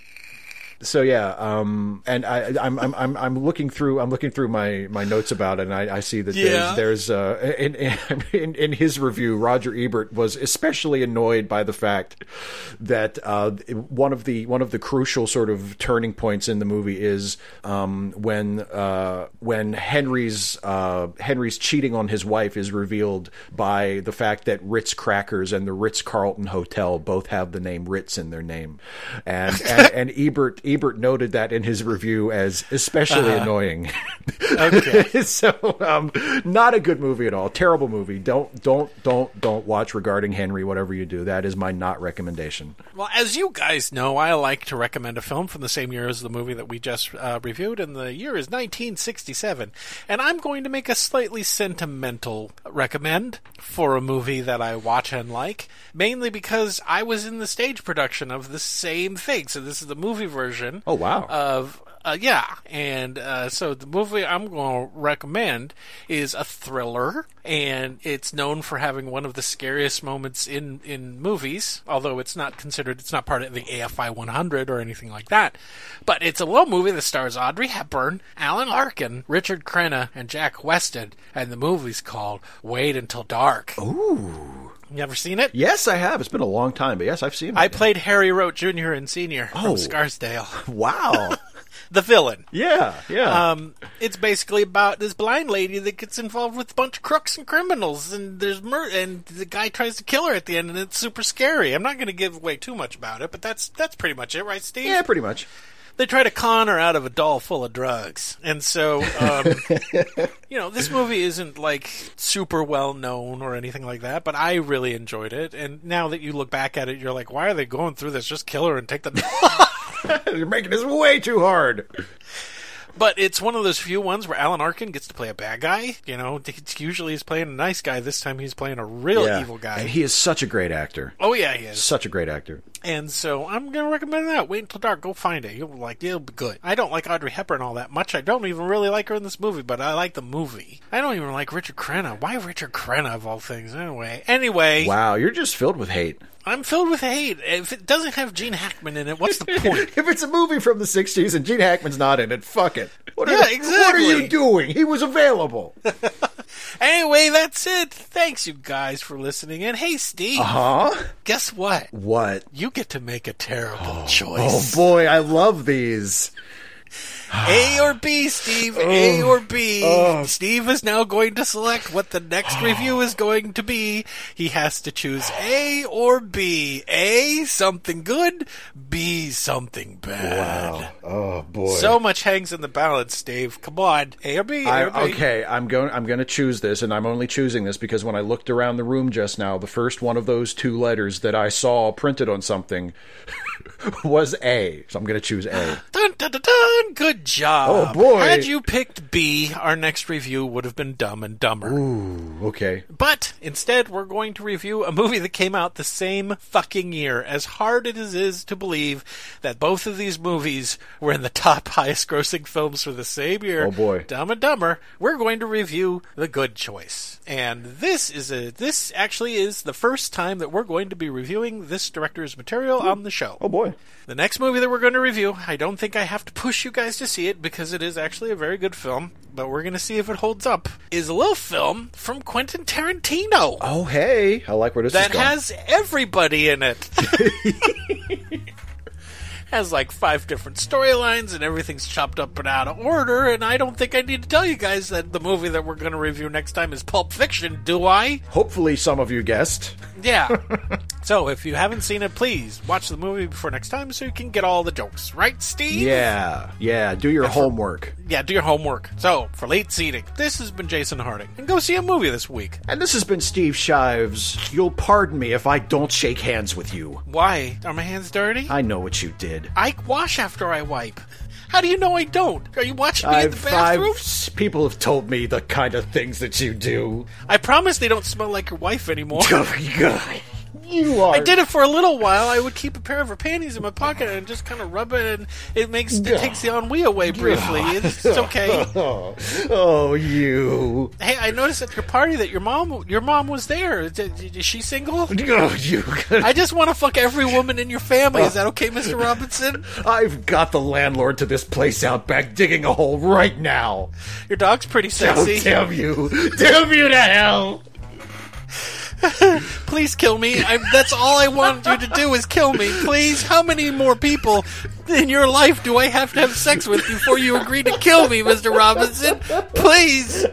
so yeah, um, and I, I'm, I'm I'm I'm looking through I'm looking through my, my notes about it, and I, I see that Yeah. there's there's uh, in, <laughs> in in his review, Roger Ebert was especially annoyed by the fact that uh, one of the one of the crucial sort of turning points in the movie is um, when uh, when Henry's uh, Henry's cheating on his wife is revealed by the fact that Ritz Crackers and the Ritz Carlton Hotel both have the name Ritz in their name, and and, and <laughs> Ebert Ebert noted that in his review as especially annoying. Okay. <laughs> so, um, not a good movie at all. Terrible movie. Don't, don't, don't, don't watch Regarding Henry. Whatever you do, that is my not recommendation. Well, as you guys know, I like to recommend a film from the same year as the movie that we just uh, reviewed, and the year is 1967. And I'm going to make a slightly sentimental recommend for a movie that I watch and like, mainly because I was in the stage production of the same thing. So this is the movie version. Oh, wow. Of uh, yeah, and uh, so the movie I'm going to recommend is a thriller, and it's known for having one of the scariest moments in in movies. Although it's not considered, it's not part of the AFI 100 or anything like that. But it's a little movie that stars Audrey Hepburn, Alan Arkin, Richard Crenna, and Jack Weston, and the movie's called Wait Until Dark. Ooh. You ever seen it? Yes, I have. It's been a long time, but yes, I've seen it. I played Harry Roat Jr. and Senior Oh. from Scarsdale, <laughs> wow. <laughs> the villain. yeah, yeah. Um, it's basically about this blind lady that gets involved with a bunch of crooks and criminals, and there's mur- and the guy tries to kill her at the end, and it's super scary. I'm not going to give away too much about it, but that's that's pretty much it, right, Steve? yeah, pretty much. They try to con her out of a doll full of drugs, and so um, <laughs> you know this movie isn't like super well known or anything like that, but I really enjoyed it. And now that you look back at it, you're like, why are they going through this? Just kill her and take the. <laughs> You're making this way too hard. But it's one of those few ones where Alan Arkin gets to play a bad guy. You know, usually he's playing a nice guy. This time he's playing a real Yeah. evil guy. And he is such a great actor. oh yeah, he is. Such a great actor. And so I'm gonna recommend that. Wait until dark. Go find it. You'll like. It'll be good. I don't like Audrey Hepburn all that much. I don't even really like her in this movie, but I like the movie. I don't even like Richard Crenna. Why Richard Crenna of all things? Anyway. Anyway. Wow, you're just filled with hate. I'm filled with hate. If it doesn't have Gene Hackman in it, what's the <laughs> point? if it's a movie from the 60s and Gene Hackman's not in it, fuck it. What are, Yeah, What are you doing? He was available. <laughs> anyway, that's it. Thanks you guys for listening. And hey, Steve, Uh huh? guess what? What? You get to make a terrible Oh choice. Oh boy, I love these. A or B, Steve. A oh. or B. Oh. Steve is now going to select what the next oh. review is going to be. He has to choose A or B. A, something good. B, something bad. Oh boy. So much hangs in the balance, Steve. Come on. A or B. A I, or B. okay, I'm going. I'm going to choose this, and I'm only choosing this because when I looked around the room just now, the first one of those two letters that I saw printed on something <laughs> was A. So I'm going to choose A. <sighs> Dun, dun, dun, dun. Good job. Oh, boy. Had you picked B, our next review would have been Dumb and Dumber. Ooh, okay. But instead, we're going to review a movie that came out the same fucking year. As hard as it is to believe that both of these movies were in the top <laughs> highest grossing films for the same year. Oh, boy. Dumb and Dumber. We're going to review The Good Choice. And this is a this actually is the first time that we're going to be reviewing this director's material on the show. Oh boy. The next movie that we're going to review, I don't think I have to push you guys to see it because it is actually a very good film, but we're going to see if it holds up. Is a little film from Quentin Tarantino Oh hey, I like where this that is going. That has everybody in it. <laughs> has like five different storylines and everything's chopped up and out of order, and I don't think I need to tell you guys that the movie that we're going to review next time is Pulp Fiction, do I? Hopefully, some of you guessed. Yeah. <laughs> so if you haven't seen it, please watch the movie before next time so you can get all the jokes. Right, Steve? Yeah, yeah. Do your homework. Yeah, do your homework. So, for late seating, this has been Jason Harding. And go see a movie this week. And this has been Steve Shives. You'll pardon me if I don't shake hands with you. Why? Are my hands dirty? I know what you did. I wash after I wipe. How do you know I don't? Are you watching me in the bathroom? I've, people have told me the kind of things that you do. I promise they don't smell like your wife anymore. <laughs> Oh, God. You are. I did it for a little while. I would keep a pair of her panties in my pocket and just kind of rub it, and it makes it takes the ennui away briefly. It's, it's okay. Oh, <laughs> oh, you. Hey, I noticed at your party that your mom your mom was there. Is, is she single? <laughs> Oh, you. I just want to fuck every woman in your family. Is that uh, okay, Mr. Robinson? <laughs> I've got the landlord to this place out back digging a hole right now. Your dog's pretty Oh, sexy. damn you. Damn you to hell. <laughs> Please kill me. I, that's all I want you to do is kill me. Please. How many more people in your life do I have to have sex with before you agree to kill me, Mr. Robinson? Please.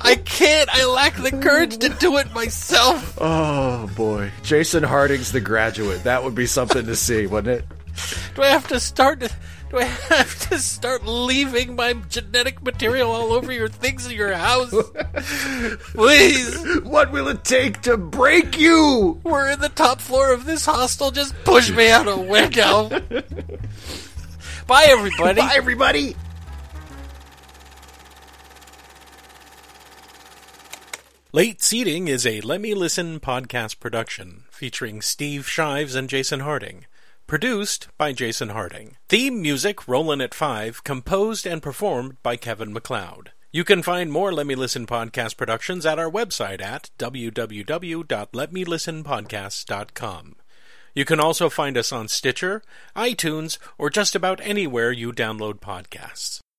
I can't. I lack the courage to do it myself. Oh, boy. Jason Harding's The Graduate. That would be something to see, wouldn't it? Do I have to start? Do <laughs> I have to start leaving my genetic material all over your things in your house? <laughs> Please, What will it take to break you? we're in the top floor of this hostel. Just push me out a window. Bye, everybody. Bye, everybody. Late Seating is a Let Me Listen podcast production featuring Steve Shives and Jason Harding. Produced by Jason Harding. Theme music Rollin' at Five, composed and performed by Kevin MacLeod. You can find more Let Me Listen podcast productions at our website at www.letmelistenpodcasts.com. You can also find us on Stitcher, iTunes, or just about anywhere you download podcasts.